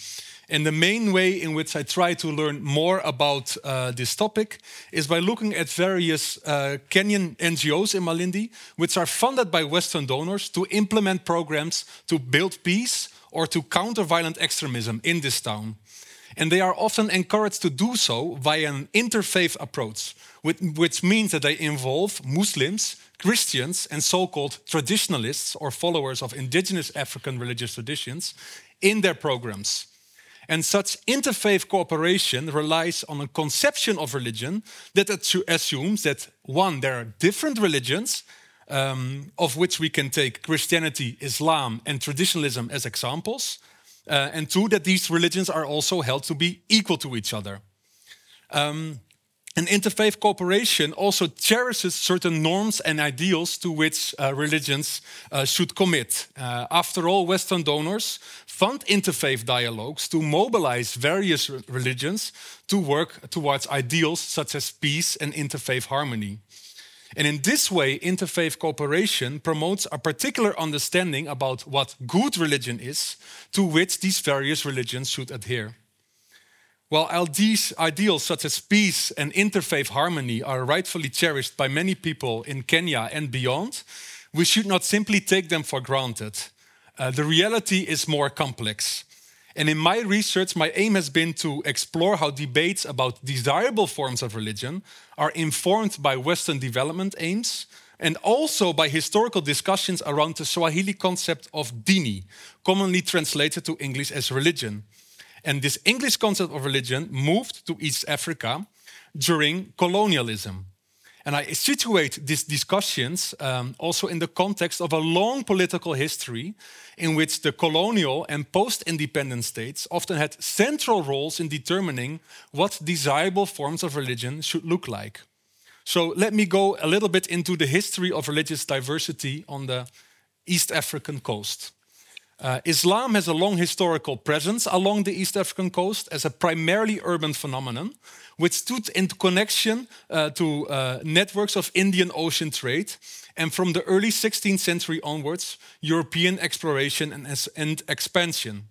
And the main way in which I try to learn more about uh, this topic is by looking at various uh, Kenyan NGOs in Malindi, which are funded by Western donors to implement programs to build peace or to counter violent extremism in this town. And they are often encouraged to do so via an interfaith approach, which means that they involve Muslims, Christians, and so called traditionalists or followers of indigenous African religious traditions in their programs. And such interfaith cooperation relies on a conception of religion that assumes that one, there are different religions, um, of which we can take Christianity, Islam, and traditionalism as examples. Uh, and two, that these religions are also held to be equal to each other. Um, and interfaith cooperation also cherishes certain norms and ideals to which uh, religions uh, should commit. Uh, after all, Western donors fund interfaith dialogues to mobilize various religions to work towards ideals such as peace and interfaith harmony. And in this way, interfaith cooperation promotes a particular understanding about what good religion is, to which these various religions should adhere. While ideals such as peace and interfaith harmony are rightfully cherished by many people in Kenya and beyond, we should not simply take them for granted. Uh, the reality is more complex. And in my research, my aim has been to explore how debates about desirable forms of religion are informed by Western development aims and also by historical discussions around the Swahili concept of dini, commonly translated to English as religion. And this English concept of religion moved to East Africa during colonialism. And I situate these discussions um, also in the context of a long political history in which the colonial and post independent states often had central roles in determining what desirable forms of religion should look like. So let me go a little bit into the history of religious diversity on the East African coast. Uh, Islam has a long historical presence along the East African coast as a primarily urban phenomenon, which stood in connection uh, to uh, networks of Indian Ocean trade, and from the early 16th century onwards, European exploration and, and expansion.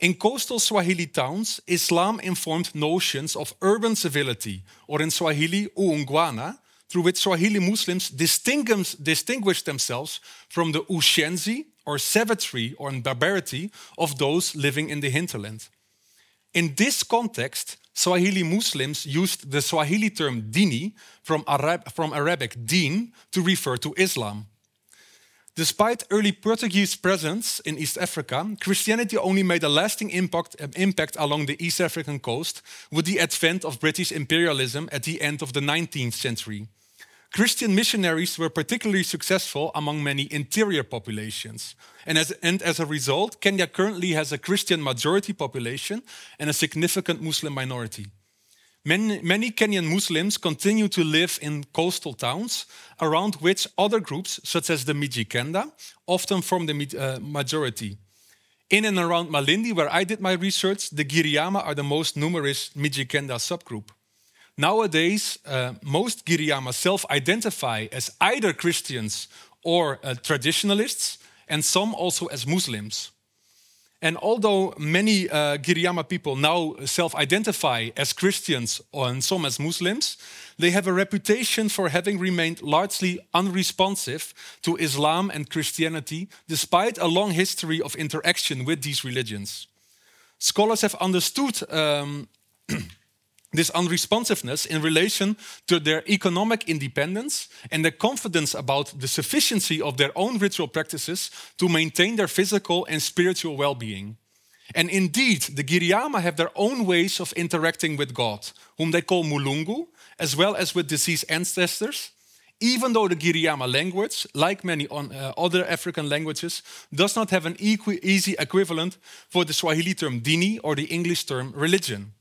In coastal Swahili towns, Islam informed notions of urban civility, or in Swahili, uungwana, through which Swahili Muslims distinguish, distinguish themselves from the ushenzi, or savagery or barbarity of those living in the hinterland. In this context, Swahili Muslims used the Swahili term dini from, Arab, from Arabic din to refer to Islam. Despite early Portuguese presence in East Africa, Christianity only made a lasting impact, impact, along the East African coast with the advent of British imperialism at the end of the 19th century. Christian missionaries were particularly successful among many interior populations. And as, and as, a result, Kenya currently has a Christian majority population and a significant Muslim minority. Many, many, Kenyan Muslims continue to live in coastal towns around which other groups, such as the Mijikenda, often form the uh, majority. In and around Malindi, where I did my research, the Giriama are the most numerous Mijikenda subgroup. Nowadays, uh, most Giriama self identify as either Christians or uh, traditionalists, and some also as Muslims. And although many uh, Giriama people now self identify as Christians and some as Muslims, they have a reputation for having remained largely unresponsive to Islam and Christianity, despite a long history of interaction with these religions. Scholars have understood um, this unresponsiveness in relation to their economic independence and their confidence about the sufficiency of their own ritual practices to maintain their physical and spiritual well being. And indeed, the Giriama have their own ways of interacting with God, whom they call Mulungu, as well as with deceased ancestors, even though the Giriama language, like many on, uh, other African languages, does not have an easy equivalent for the Swahili term dini or the English term religion.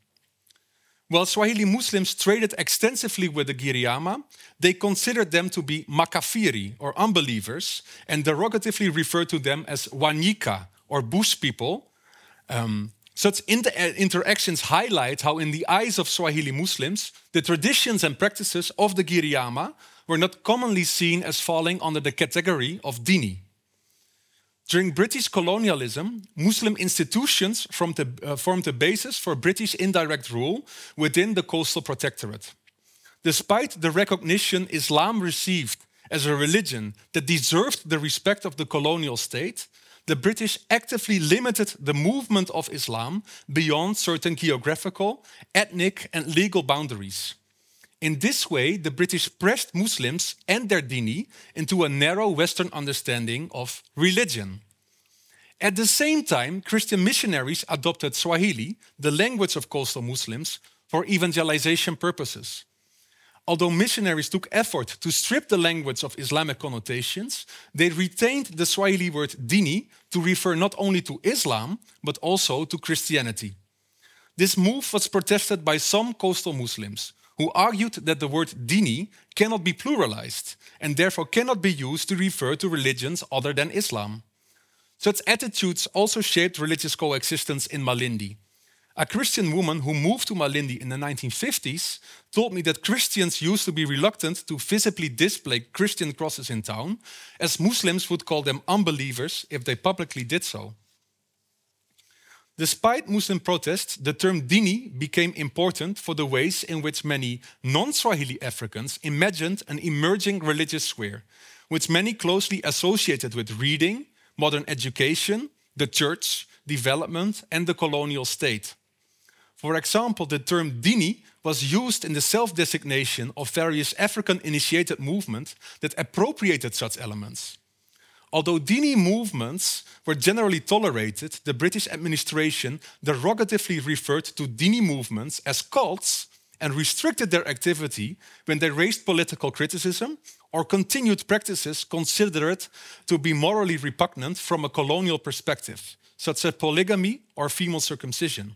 While Swahili Muslims traded extensively with the Giriama, they considered them to be makafiri or unbelievers and derogatively referred to them as wanyika or bush people. Um, such inter interactions highlight how, in the eyes of Swahili Muslims, the traditions and practices of the Giriama were not commonly seen as falling under the category of dini. During British colonialism, Muslim institutions formed the, uh, formed the basis for British indirect rule within the coastal protectorate. Despite the recognition Islam received as a religion that deserved the respect of the colonial state, the British actively limited the movement of Islam beyond certain geographical, ethnic, and legal boundaries. In this way, the British pressed Muslims and their dini into a narrow Western understanding of religion. At the same time, Christian missionaries adopted Swahili, the language of coastal Muslims, for evangelization purposes. Although missionaries took effort to strip the language of Islamic connotations, they retained the Swahili word dini to refer not only to Islam, but also to Christianity. This move was protested by some coastal Muslims, who argued that the word dini cannot be pluralized and therefore cannot be used to refer to religions other than Islam. Such attitudes also shaped religious coexistence in Malindi. A Christian woman who moved to Malindi in the 1950s told me that Christians used to be reluctant to visibly display Christian crosses in town, as Muslims would call them unbelievers if they publicly did so. Despite Muslim protests, the term dini became important for the ways in which many non Swahili Africans imagined an emerging religious sphere, which many closely associated with reading, modern education, the church, development, and the colonial state. For example, the term dini was used in the self designation of various African initiated movements that appropriated such elements. Although Dini movements were generally tolerated, the British administration derogatively referred to Dini movements as cults and restricted their activity when they raised political criticism or continued practices considered to be morally repugnant from a colonial perspective, such as polygamy or female circumcision.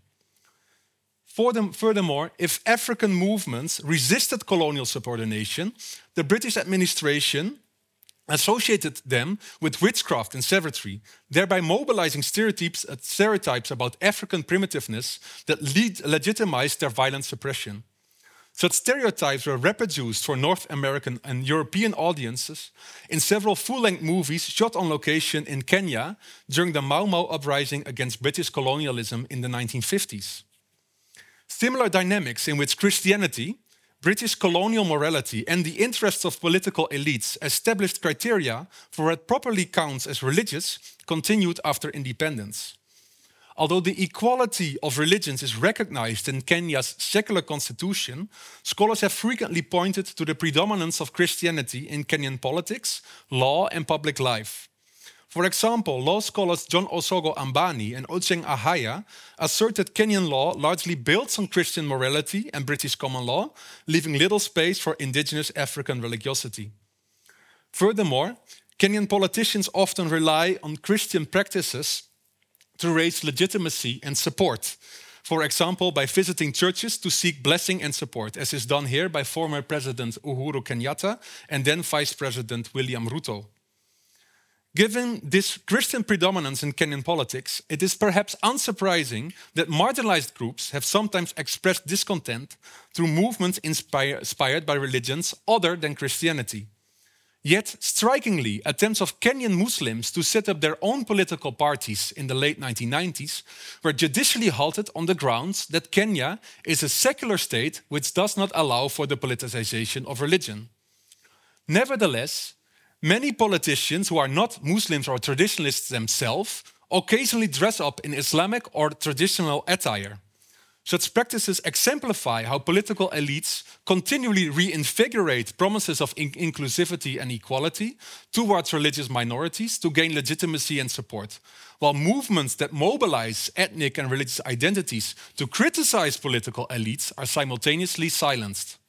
Furthermore, if African movements resisted colonial subordination, the British administration associated them with witchcraft and savagery, thereby mobilizing stereotypes, uh, stereotypes about African primitiveness that lead, legitimized their violent suppression. Such stereotypes were reproduced for North American and European audiences in several full length movies shot on location in Kenya during the Mau Mau uprising against British colonialism in the 1950s. Similar dynamics in which Christianity, British colonial morality and the interests of political elites established criteria for what properly counts as religious continued after independence. Although the equality of religions is recognized in Kenya's secular constitution, scholars have frequently pointed to the predominance of Christianity in Kenyan politics, law, and public life. For example, law scholars John Osogo Ambani and Ochieng Ahaya assert that Kenyan law largely builds on Christian morality and British common law, leaving little space for indigenous African religiosity. Furthermore, Kenyan politicians often rely on Christian practices to raise legitimacy and support. For example, by visiting churches to seek blessing and support, as is done here by former President Uhuru Kenyatta and then Vice President William Ruto. Given this Christian predominance in Kenyan politics, it is perhaps unsurprising that marginalized groups have sometimes expressed discontent through movements inspired by religions other than Christianity. Yet, strikingly, attempts of Kenyan Muslims to set up their own political parties in the late 1990s were judicially halted on the grounds that Kenya is a secular state which does not allow for the politicization of religion. Nevertheless, many politicians who are not Muslims or traditionalists themselves occasionally dress up in Islamic or traditional attire. Such practices exemplify how political elites continually reinvigorate promises of in inclusivity and equality towards religious minorities to gain legitimacy and support, while movements that mobilize ethnic and religious identities to criticize political elites are simultaneously silenced.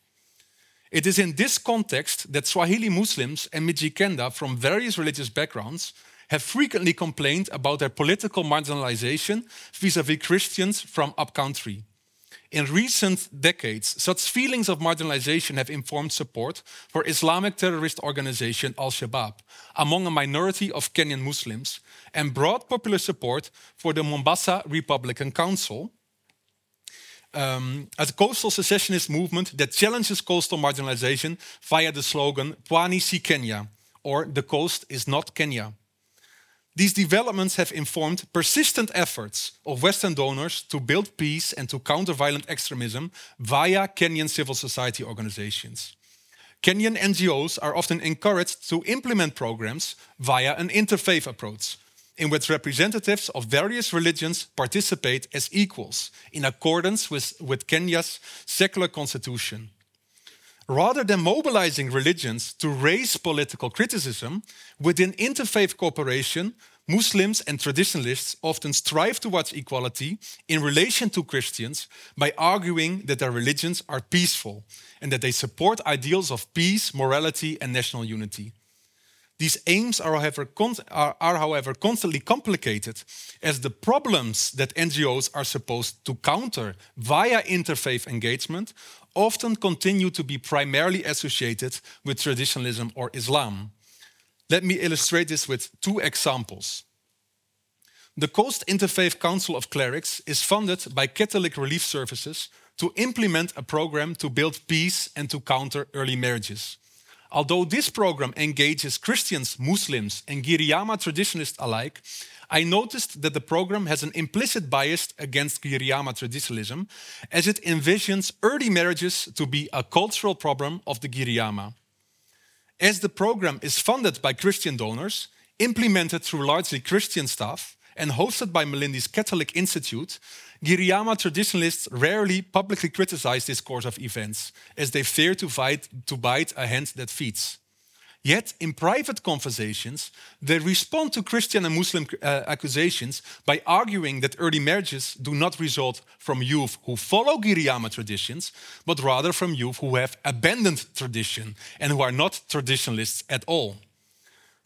It is in this context that Swahili Muslims and Mijikenda from various religious backgrounds have frequently complained about their political marginalization vis a vis Christians from upcountry. In recent decades, such feelings of marginalization have informed support for Islamic terrorist organization Al Shabaab among a minority of Kenyan Muslims and broad popular support for the Mombasa Republican Council, um, a coastal secessionist movement that challenges coastal marginalization via the slogan Pwani si Kenya, or the coast is not Kenya. These developments have informed persistent efforts of Western donors to build peace and to counter violent extremism via Kenyan civil society organizations. Kenyan NGOs are often encouraged to implement programs via an interfaith approach, in which representatives of various religions participate as equals in accordance with, with Kenya's secular constitution. Rather than mobilizing religions to raise political criticism, within interfaith cooperation, Muslims and traditionalists often strive towards equality in relation to Christians by arguing that their religions are peaceful and that they support ideals of peace, morality, and national unity. These aims are however, are, are, however, constantly complicated as the problems that NGOs are supposed to counter via interfaith engagement often continue to be primarily associated with traditionalism or Islam. Let me illustrate this with two examples. The Coast Interfaith Council of Clerics is funded by Catholic Relief Services to implement a program to build peace and to counter early marriages. Although this program engages Christians, Muslims, and Giriama traditionalists alike, I noticed that the program has an implicit bias against Giriama traditionalism, as it envisions early marriages to be a cultural problem of the Giriama. As the program is funded by Christian donors, implemented through largely Christian staff, and hosted by Malindi's Catholic Institute, Giriama traditionalists rarely publicly criticize this course of events, as they fear to, fight, to bite a hand that feeds. Yet, in private conversations, they respond to Christian and Muslim uh, accusations by arguing that early marriages do not result from youth who follow Giriama traditions, but rather from youth who have abandoned tradition and who are not traditionalists at all.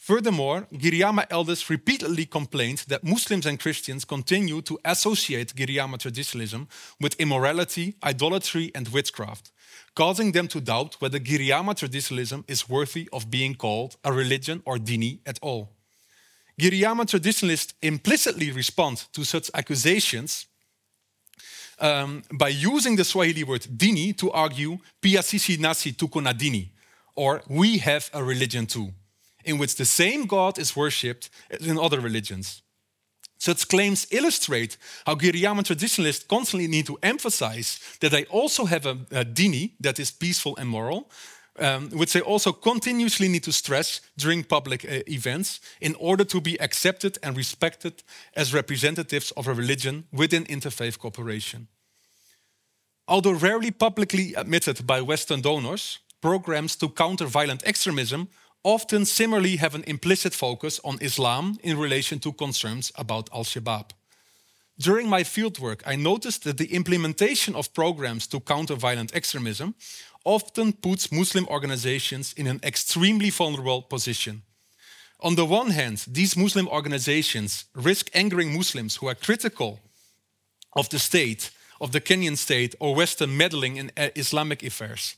Furthermore, Giriama elders repeatedly complained that Muslims and Christians continue to associate Giriama traditionalism with immorality, idolatry, and witchcraft, causing them to doubt whether Giriama traditionalism is worthy of being called a religion or dini at all. Giriama traditionalists implicitly respond to such accusations um, by using the Swahili word dini to argue pia sisi nasi tuko na dini, or we have a religion too in which the same God is worshipped as in other religions. Such claims illustrate how Giriama traditionalists constantly need to emphasize that they also have a, a dini that is peaceful and moral, um, which they also continuously need to stress during public uh, events in order to be accepted and respected as representatives of a religion within interfaith cooperation. Although rarely publicly admitted by Western donors, programs to counter violent extremism often similarly have an implicit focus on Islam in relation to concerns about Al Shabaab. During my fieldwork, I noticed that the implementation of programs to counter violent extremism often puts Muslim organizations in an extremely vulnerable position. On the one hand, these Muslim organizations risk angering Muslims who are critical of the state, of the Kenyan state, or Western meddling in uh, Islamic affairs.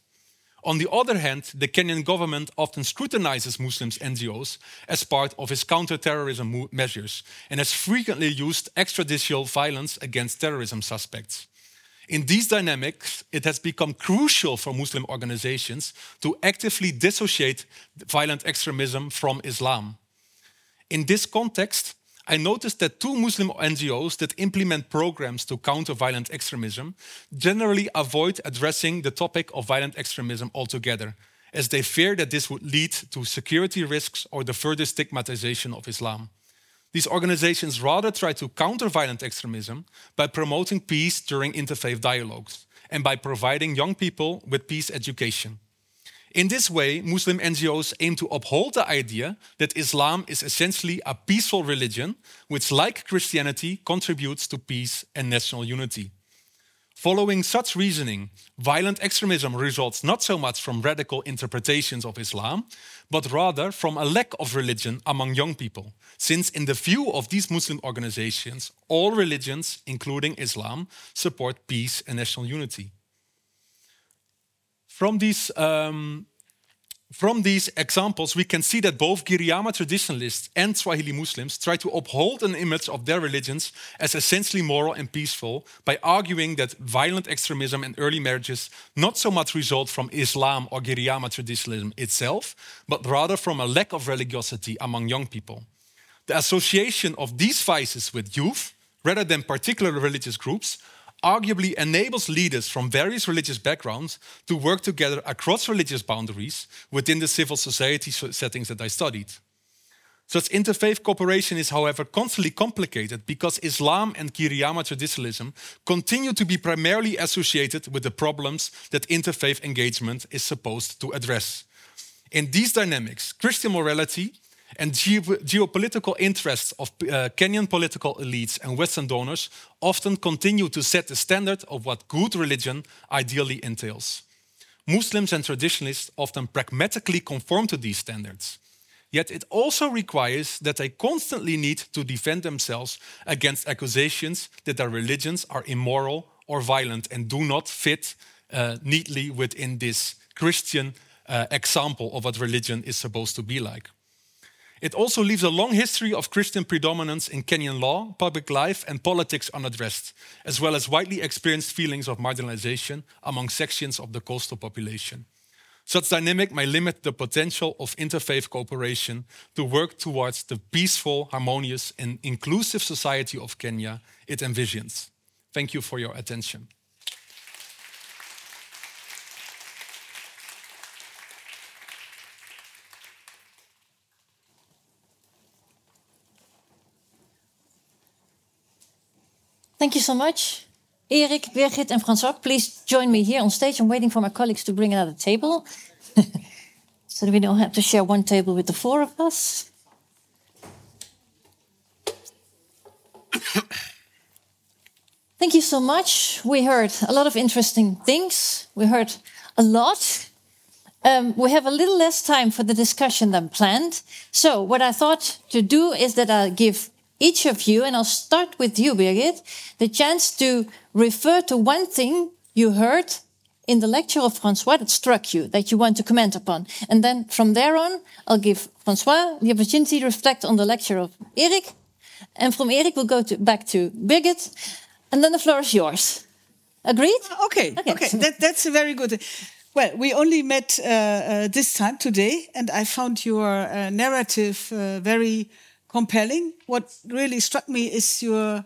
On the other hand, the Kenyan government often scrutinizes Muslims NGOs as part of its counterterrorism measures and has frequently used extrajudicial violence against terrorism suspects. In these dynamics, it has become crucial for Muslim organizations to actively dissociate violent extremism from Islam. In this context, I noticed that two Muslim NGOs that implement programs to counter violent extremism generally avoid addressing the topic of violent extremism altogether, as they fear that this would lead to security risks or the further stigmatization of Islam. These organizations rather try to counter violent extremism by promoting peace during interfaith dialogues and by providing young people with peace education. In this way, Muslim NGOs aim to uphold the idea that Islam is essentially a peaceful religion, which, like Christianity, contributes to peace and national unity. Following such reasoning, violent extremism results not so much from radical interpretations of Islam, but rather from a lack of religion among young people, since, in the view of these Muslim organizations, all religions, including Islam, support peace and national unity. From these um, from these examples, we can see that both Giriama traditionalists and Swahili Muslims try to uphold an image of their religions as essentially moral and peaceful by arguing that violent extremism and early marriages not so much result from Islam or Giriama traditionalism itself, but rather from a lack of religiosity among young people. The association of these vices with youth, rather than particular religious groups, arguably enables leaders from various religious backgrounds to work together across religious boundaries within the civil society settings that I studied. Such interfaith cooperation is, however, constantly complicated because Islam and Giriama traditionalism continue to be primarily associated with the problems that interfaith engagement is supposed to address. In these dynamics, Christian morality and geopolitical interests of uh, Kenyan political elites and Western donors often continue to set the standard of what good religion ideally entails. Muslims and traditionalists often pragmatically conform to these standards. Yet it also requires that they constantly need to defend themselves against accusations that their religions are immoral or violent and do not fit uh, neatly within this Christian uh, example of what religion is supposed to be like. It also leaves a long history of Christian predominance in Kenyan law, public life, and politics unaddressed, as well as widely experienced feelings of marginalization among sections of the coastal population. Such dynamic may limit the potential of interfaith cooperation to work towards the peaceful, harmonious, and inclusive society of Kenya it envisions. Thank you for your attention. Thank you so much. Erik, Birgit, and François, please join me here on stage. I'm waiting for my colleagues to bring another table. so that we don't have to share one table with the four of us. Thank you so much. We heard a lot of interesting things. We heard a lot. Um, we have a little less time for the discussion than planned. So, what I thought to do is that I'll give each of you, and I'll start with you, Birgit, the chance to refer to one thing you heard in the lecture of François that struck you, that you want to comment upon. And then from there on, I'll give François the opportunity to reflect on the lecture of Erik. And from Erik, we'll go to, back to Birgit. And then the floor is yours. Agreed? Okay, okay. okay. That, that's a very good. Well, we only met uh, uh, this time today, and I found your uh, narrative uh, very compelling. What really struck me is your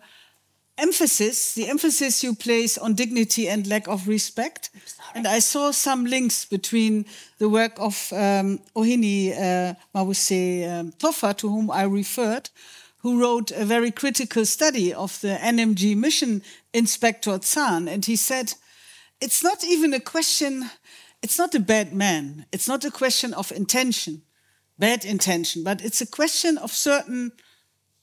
emphasis, the emphasis you place on dignity and lack of respect. And I saw some links between the work of um, Ohini uh, Mabuse um, Tofa, to whom I referred, who wrote a very critical study of the NMG mission inspector Zahn. And he said, it's not even a question, it's not a bad man, it's not a question of intention bad intention, but it's a question of certain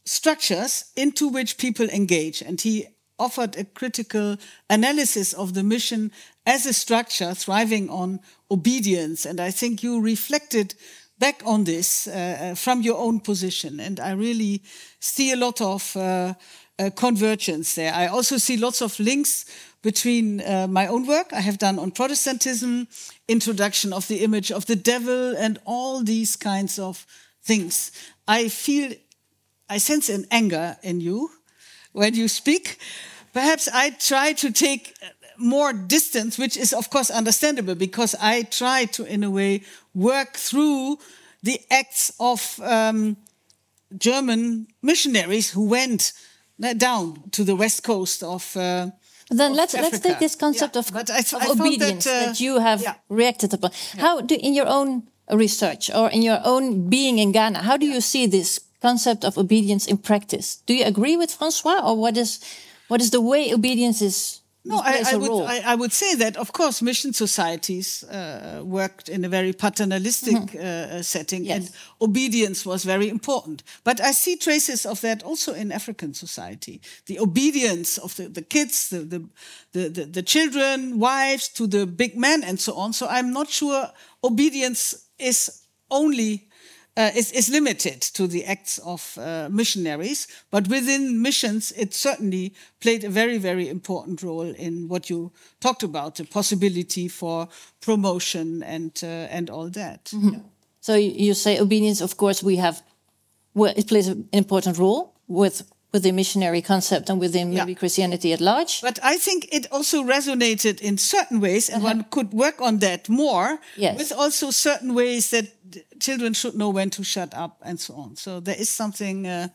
structures into which people engage. And he offered a critical analysis of the mission as a structure thriving on obedience. And I think you reflected back on this uh, uh from your own position. And I really see a lot of uh, uh, convergence there. I also see lots of links between uh, my own work I have done on Protestantism, introduction of the image of the devil, and all these kinds of things. I feel, I sense an anger in you when you speak. Perhaps I try to take more distance, which is of course understandable because I try to, in a way, work through the acts of um, German missionaries who went down to the west coast of. Uh, then of let's let's take this concept Yeah, of, I- of I obedience that, that, uh, you have yeah. reacted upon. How do in your own research or in your own being in Ghana, how do you see this concept of obedience in practice? Do you agree with François, or what is what is the way obedience is? No, I, I would. I, I would say that, of course, mission societies uh, worked in a very paternalistic uh, setting, Yes. and obedience was very important. But I see traces of that also in African society. The obedience of the, the kids, the, the, the, the children, wives, to the big men, and so on. So I'm not sure obedience is only uh, is, is limited to the acts of uh, missionaries, but within missions, it certainly played a very, very important role in what you talked about the possibility for promotion and, uh, and all that. Yeah. So you say obedience. Of course, we have. Well, it plays an important role with with the missionary concept and within Yeah. maybe Christianity at large. But I think it also resonated in certain ways, and one could work on that more Yes. with also certain ways that children should know when to shut up and so on. So there is something. Uh,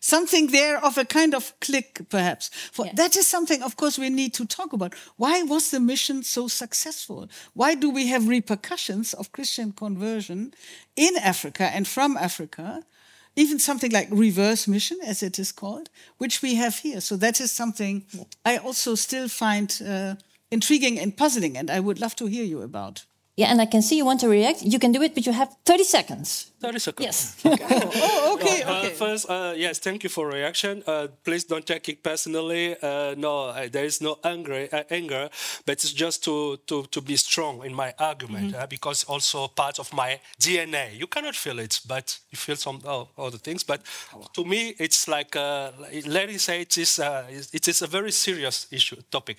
Something there of a kind of click, perhaps. For Yes. that is something, of course, we need to talk about. Why was the mission so successful? Why do we have repercussions of Christian conversion in Africa and from Africa? Even something like reverse mission, as it is called, which we have here. So that is something I also still find uh, intriguing and puzzling, and I would love to hear you about. Yeah, and I can see you want to react. You can do it, but you have thirty seconds. 30 seconds. Yes. Oh, okay, Uh, okay. first, uh, yes, thank you for reaction. Uh, please don't take it personally. Uh, no, there is no anger, uh, anger, but it's just to, to, to be strong in my argument uh, because also part of my DNA. You cannot feel it, but you feel some oh, other things. But to me, it's like uh, Larry said, it is uh, it is a very serious issue topic.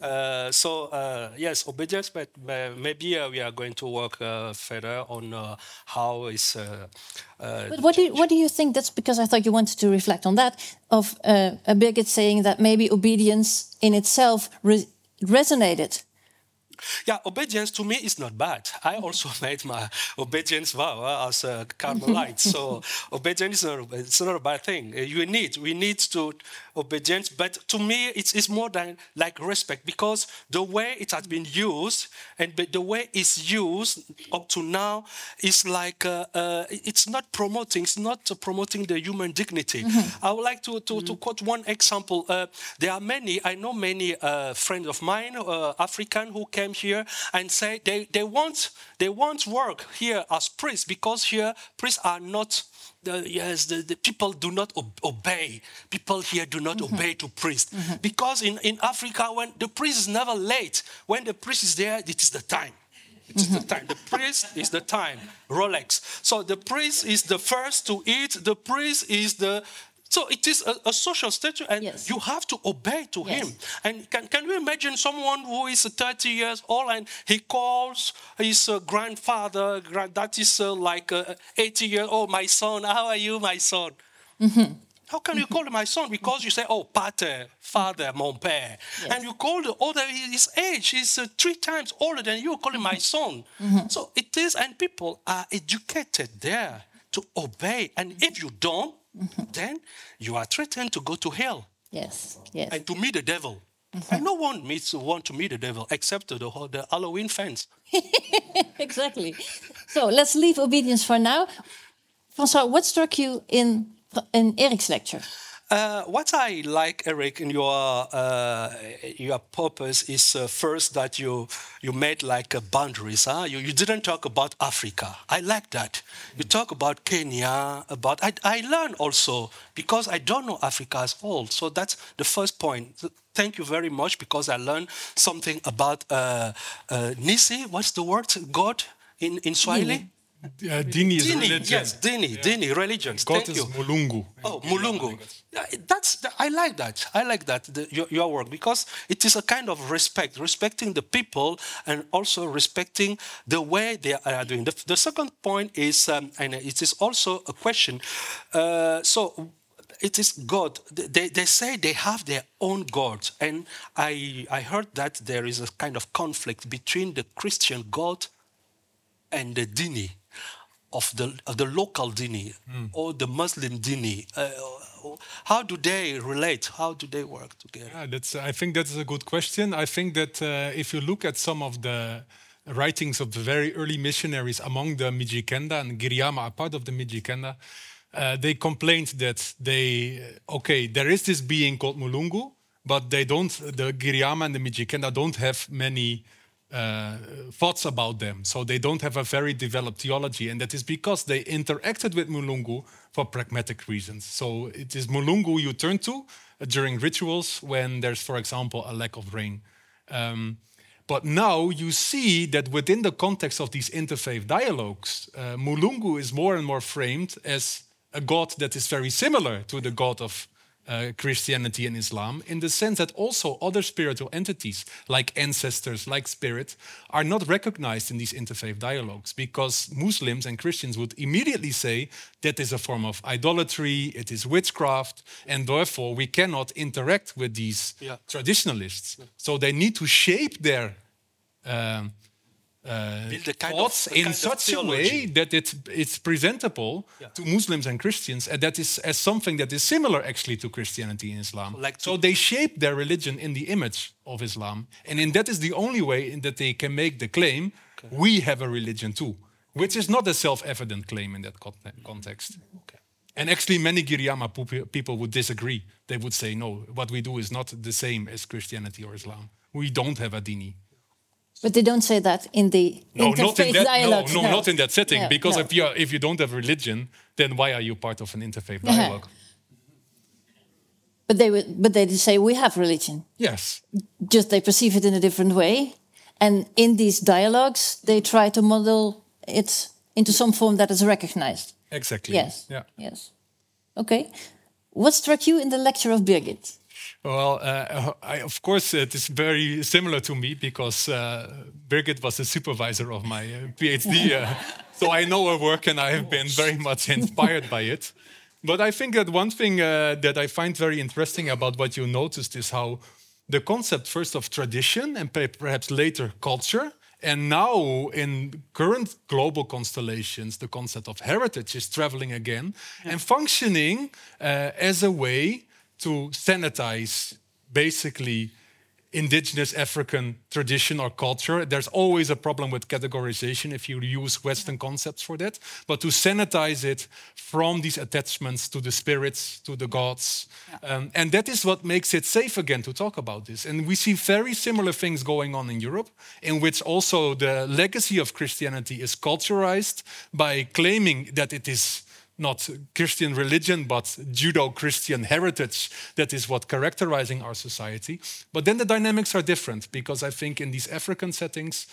Uh, so uh, yes, obedience, but maybe uh, we are going to work uh, further on uh, how is. Uh, uh, But what do you, what do you think? That's because I thought you wanted to reflect on that. Of uh, a Birgit saying that maybe obedience in itself re- resonated. Yeah, obedience to me is not bad. I also made my obedience vow uh, as a Carmelite. so obedience is not, it's not a bad thing. You need, we need to obedience, but to me it's, it's more than like respect because the way it has been used and the- way it's used up to now is like uh, uh, it's not promoting, it's not promoting the human dignity. I would like to, to, to quote one example. Uh, there are many, I know many uh, friends of mine, uh, African, who came here and say they, they want they want work here as priests because here priests are not the, yes, the, the people do not ob- obey. People here do not mm-hmm. obey to priests. Mm-hmm. Because in, in Africa, when the priest is never late, when the priest is there, it is the time. It is the mm-hmm. time. The priest is the time. Rolex. So the priest is the first to eat. The priest is the. So it is a, a social status, and Yes. you have to obey to Yes. him. And can, can you imagine someone who is 30 years old and he calls his uh, grandfather, grand, that is uh, like uh, 80 years old, my son, how are you, my son? How can you call him my son? Because you say, oh, pater, father, mon père. And you call the older, his age is uh, three times older than you, call him my son. So it is, and people are educated there to obey. And if you don't, then you are threatened to go to hell Yes. Yes. and to meet the devil. And no one meets want to meet the devil except the, whole- the Halloween fans. exactly. So let's leave obedience for now. François, what struck you in in Erik's lecture? Uh, what I like, Erik, in your uh, your purpose is uh, first that you you made like uh, boundaries. Huh? You, you didn't talk about Africa. I like that. You talk about Kenya. About I, I learn also because I don't know Africa as whole. So that's the first point. Thank you very much because I learned something about uh, Nisi. What's the word? God in in Swahili. Uh, Dini is Dini, religion. yes, Dini, Dini, religions. God Thank is you. Mulungu. Oh, Mulungu. Yeah, That's I like that. I like that the, your, your work because it is a kind of respect, respecting the people and also respecting the way they are doing. The, the second point is, um, and it is also a question. Uh, so it is God. They, they say they have their own God. And I, I heard that there is a kind of conflict between the Christian God and the Dini of the, of the local Dini or the Muslim Dini. Uh, how do they relate? How do they work together? Yeah, that's. I think that's a good question. I think that uh, if you look at some of the writings of the very early missionaries among the Mijikenda and Giriama are part of the Mijikenda, uh, they complained that they okay there is this being called Mulungu, but they don't. The Giriama and the Mijikenda don't have many. Uh, thoughts about them. So they don't have a very developed theology, and that is because they interacted with Mulungu for pragmatic reasons. So it is Mulungu you turn to uh, during rituals when there's, for example, a lack of rain. Um, but now you see that within the context of these interfaith dialogues, uh, Mulungu is more and more framed as a god that is very similar to the god of uh, Christianity and Islam, in the sense that also other spiritual entities, like ancestors, like spirit, are not recognized in these interfaith dialogues because Muslims and Christians would immediately say that is a form of idolatry, it is witchcraft, and therefore we cannot interact with these Yeah. traditionalists. So they need to shape their um, uh, Build a kind of- thoughts a in of such a way that it, it's presentable to Muslims and Christians, and that is as something that is similar actually to Christianity and Islam. Like so they shape their religion in the image of Islam, and in that is the only way in that they can make the claim we have a religion too, which is not a self-evident claim in that conte- context. And actually, many Giriama pu- people would disagree. They would say, no, what we do is not the same as Christianity or Islam. We don't have a dini. But they don't say that in the No, not in interfaith that. dialogue. No, no, not in that setting. No, because no. if you if you don't have religion, then why are you part of an interfaith Yeah. dialogue? But they would, but they say we have religion. Yes, Just they perceive it in a different way, and in these dialogues they try to model it into some form that is recognized. exactly. Yes. Yeah. Yes. Okay. What struck you in the lecture of Birgit? Well, uh, I, of course, it is very similar to me because uh, Birgit was the supervisor of my uh, PhD. Uh, so I know her work and I have been very much inspired by it. But I think that one thing uh, that I find very interesting about what you noticed is how the concept first of tradition and perhaps later culture, and now in current global constellations, the concept of heritage is traveling again and functioning uh, as a way to sanitize basically indigenous African tradition or culture. There's always a problem with categorization if you use Western concepts for that, but to sanitize it from these attachments to the spirits, to the gods. Um, and that is what makes it safe again to talk about this. And we see very similar things going on in Europe, in which also the legacy of Christianity is culturized by claiming that it is not Christian religion, but Judeo-Christian heritage. That is what characterizing our society. But then the dynamics are different because I think in these African settings,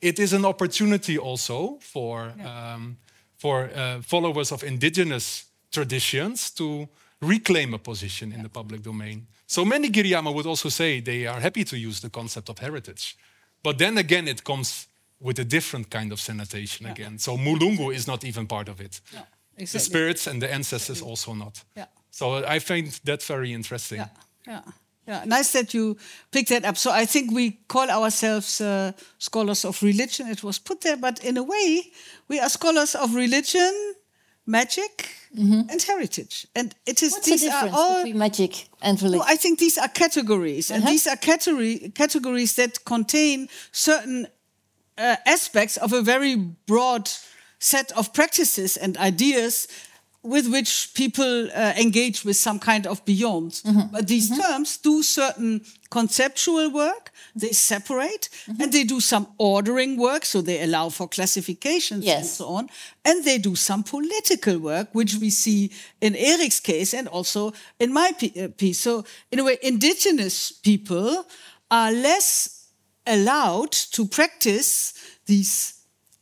it is an opportunity also for um, for uh, followers of indigenous traditions to reclaim a position in the public domain. So many Giriama would also say they are happy to use the concept of heritage. But then again, it comes with a different kind of sanitation again. So Mulungu is not even part of it. The spirits and the ancestors also not. Yeah. So I find that very interesting. Yeah, yeah, yeah. Nice that you picked that up. So I think we call ourselves uh, scholars of religion. It was put there, but in a way, we are scholars of religion, magic, and heritage. And it is What's the these are all. between magic and religion? No, I think these are categories, and Uh-huh. these are category, categories that contain certain uh, aspects of a very broad set of practices and ideas with which people uh, engage with some kind of beyond. Mm-hmm. But these terms do certain conceptual work, they separate, Mm-hmm. and they do some ordering work, so they allow for classifications and so on. And they do some political work, which we see in Erik's case and also in my uh, piece. So, in a way, indigenous people are less allowed to practice these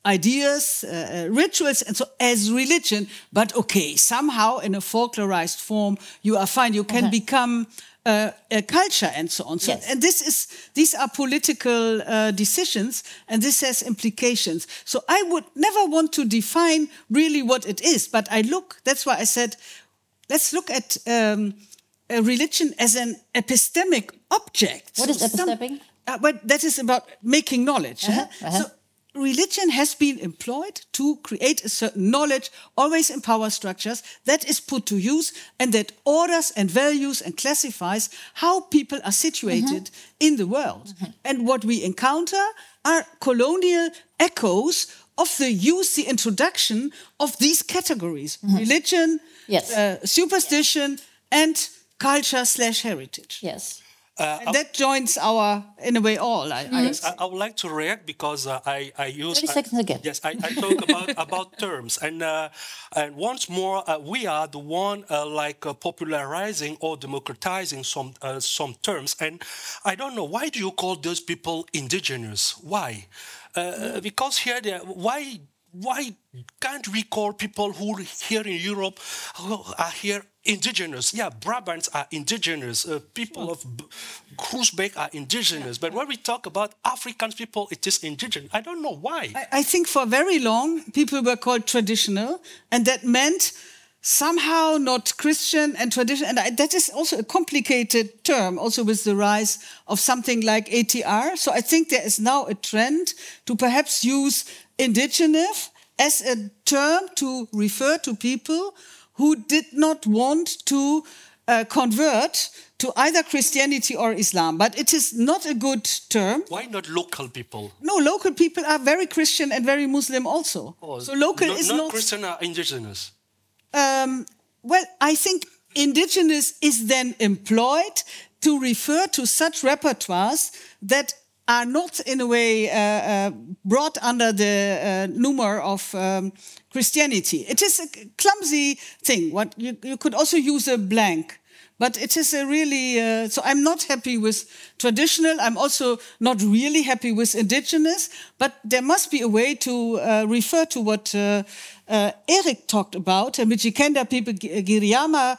ideas, uh, uh, rituals, and so as religion. But okay, somehow in a folklorized form, you are fine. You can become uh, a culture and so on. So, Yes. and this is these are political uh, decisions, and this has implications. So I would never want to define really what it is, but I look. That's why I said let's look at um, a religion as an epistemic object. What is So some- epistemic? uh, but that is about making knowledge. eh? Uh-huh, uh-huh. So religion has been employed to create a certain knowledge, always in power structures, that is put to use and that orders and values and classifies how people are situated mm-hmm. in the world. Mm-hmm. And what we encounter are colonial echoes of the use, the introduction of these categories mm-hmm. religion, Yes. uh, superstition, and culture slash heritage. Yes. And that joins our, in a way, all. I, I Yes, I, I would like to react because uh, I, I use 30 I- seconds again. Yes, I, I talk about about terms, and uh, and once more, uh, we are the one uh, like uh, popularizing or democratizing some uh, some terms, and I don't know why do you call those people indigenous? Why? Uh, because here, they are, why why can't we call people who here in Europe who are here indigenous? Yeah, Brabants are indigenous. Uh, people of Groesbeek are indigenous. But when we talk about African people, it is indigenous. I don't know why. I- I think for very long, people were called traditional, and that meant somehow not Christian and tradition. And I, that is also a complicated term, also with the rise of something like ATR. So I think there is now a trend to perhaps use indigenous as a term to refer to people who did not want to uh, convert to either Christianity or Islam. But it is not a good term. Why not local people? No, local people are very Christian and very Muslim also. so local not, is not not. Christian are indigenous. Um, well, I think indigenous is then employed to refer to such repertoires that are not in a way uh, uh, brought under the uh, of um, Christianity. It is a clumsy thing. What you, you could also use a blank. But it is a really, uh, so I'm not happy with traditional. I'm also not really happy with indigenous. But there must be a way to uh, refer to what uh, Erik talked about, Mijikenda people, Gi- Giriama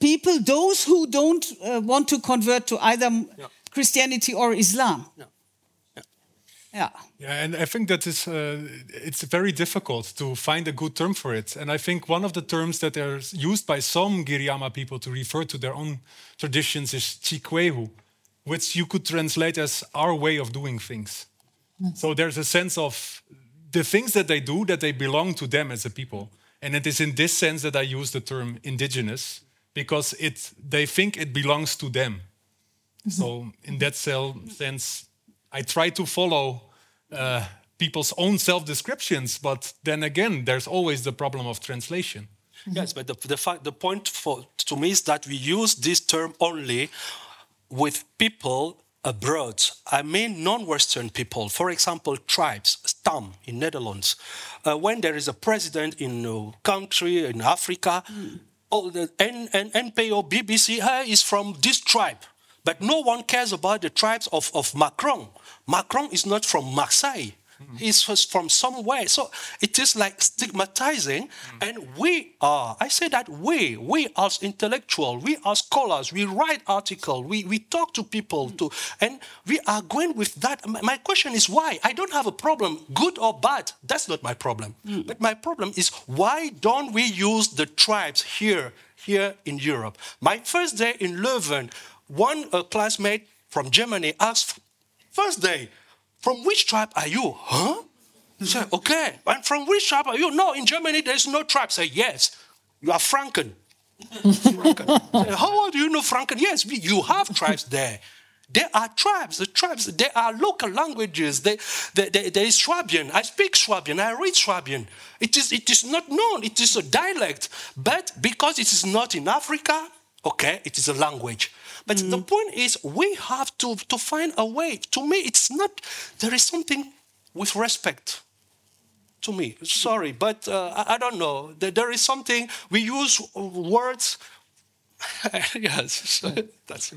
people, those who don't want to convert to either Christianity or Islam. Yeah. Yeah. Yeah, and I think that is uh, it's very difficult to find a good term for it. And I think one of the terms that are used by some Giriama people to refer to their own traditions is chikwehu, which you could translate as our way of doing things. So there's a sense of the things that they do that they belong to them as a people. And it is in this sense that I use the term indigenous because it they think it belongs to them. So in that sense, I try to follow uh, people's own self-descriptions, but then again, there's always the problem of translation. Yes, but the, the, fact, the point for, to me is that we use this term only with people abroad. I mean non-Western people. For example, tribes, stam in Netherlands. Uh, when there is a president in a country in Africa, all the N, N, NPO, BBC hey, is from this tribe. But no one cares about the tribes of, of Macron. Macron is not from Marseille. He's from somewhere. So it is like stigmatizing. Hmm. And we are, I say that we, we as intellectual, we as scholars, we write articles, we, we talk to people, hmm. too, and we are going with that. My- My question is why? I don't have a problem, good or bad. That's not my problem. Hmm. But my problem is why don't we use the tribes here, here in Europe? My first day in Leuven, one uh, classmate from Germany asked, first day, from which tribe are you? Huh? He said, okay. And from which tribe are you? No, in Germany there's no tribe. Say, yes, you are Franken. Franken. Say, How do you know Franken? Yes, you have tribes there. There are tribes, the tribes, there are local languages. There, there, there- there is Swabian. I speak Swabian, I read Swabian. It is, it is not known, it is a dialect. But because it is not in Africa, okay, it is a language. But the point is, we have to, to find a way. To me, it's not, there is something with respect to me. Sorry, but uh, I, I don't know. There, there is something, we use words. yes, that's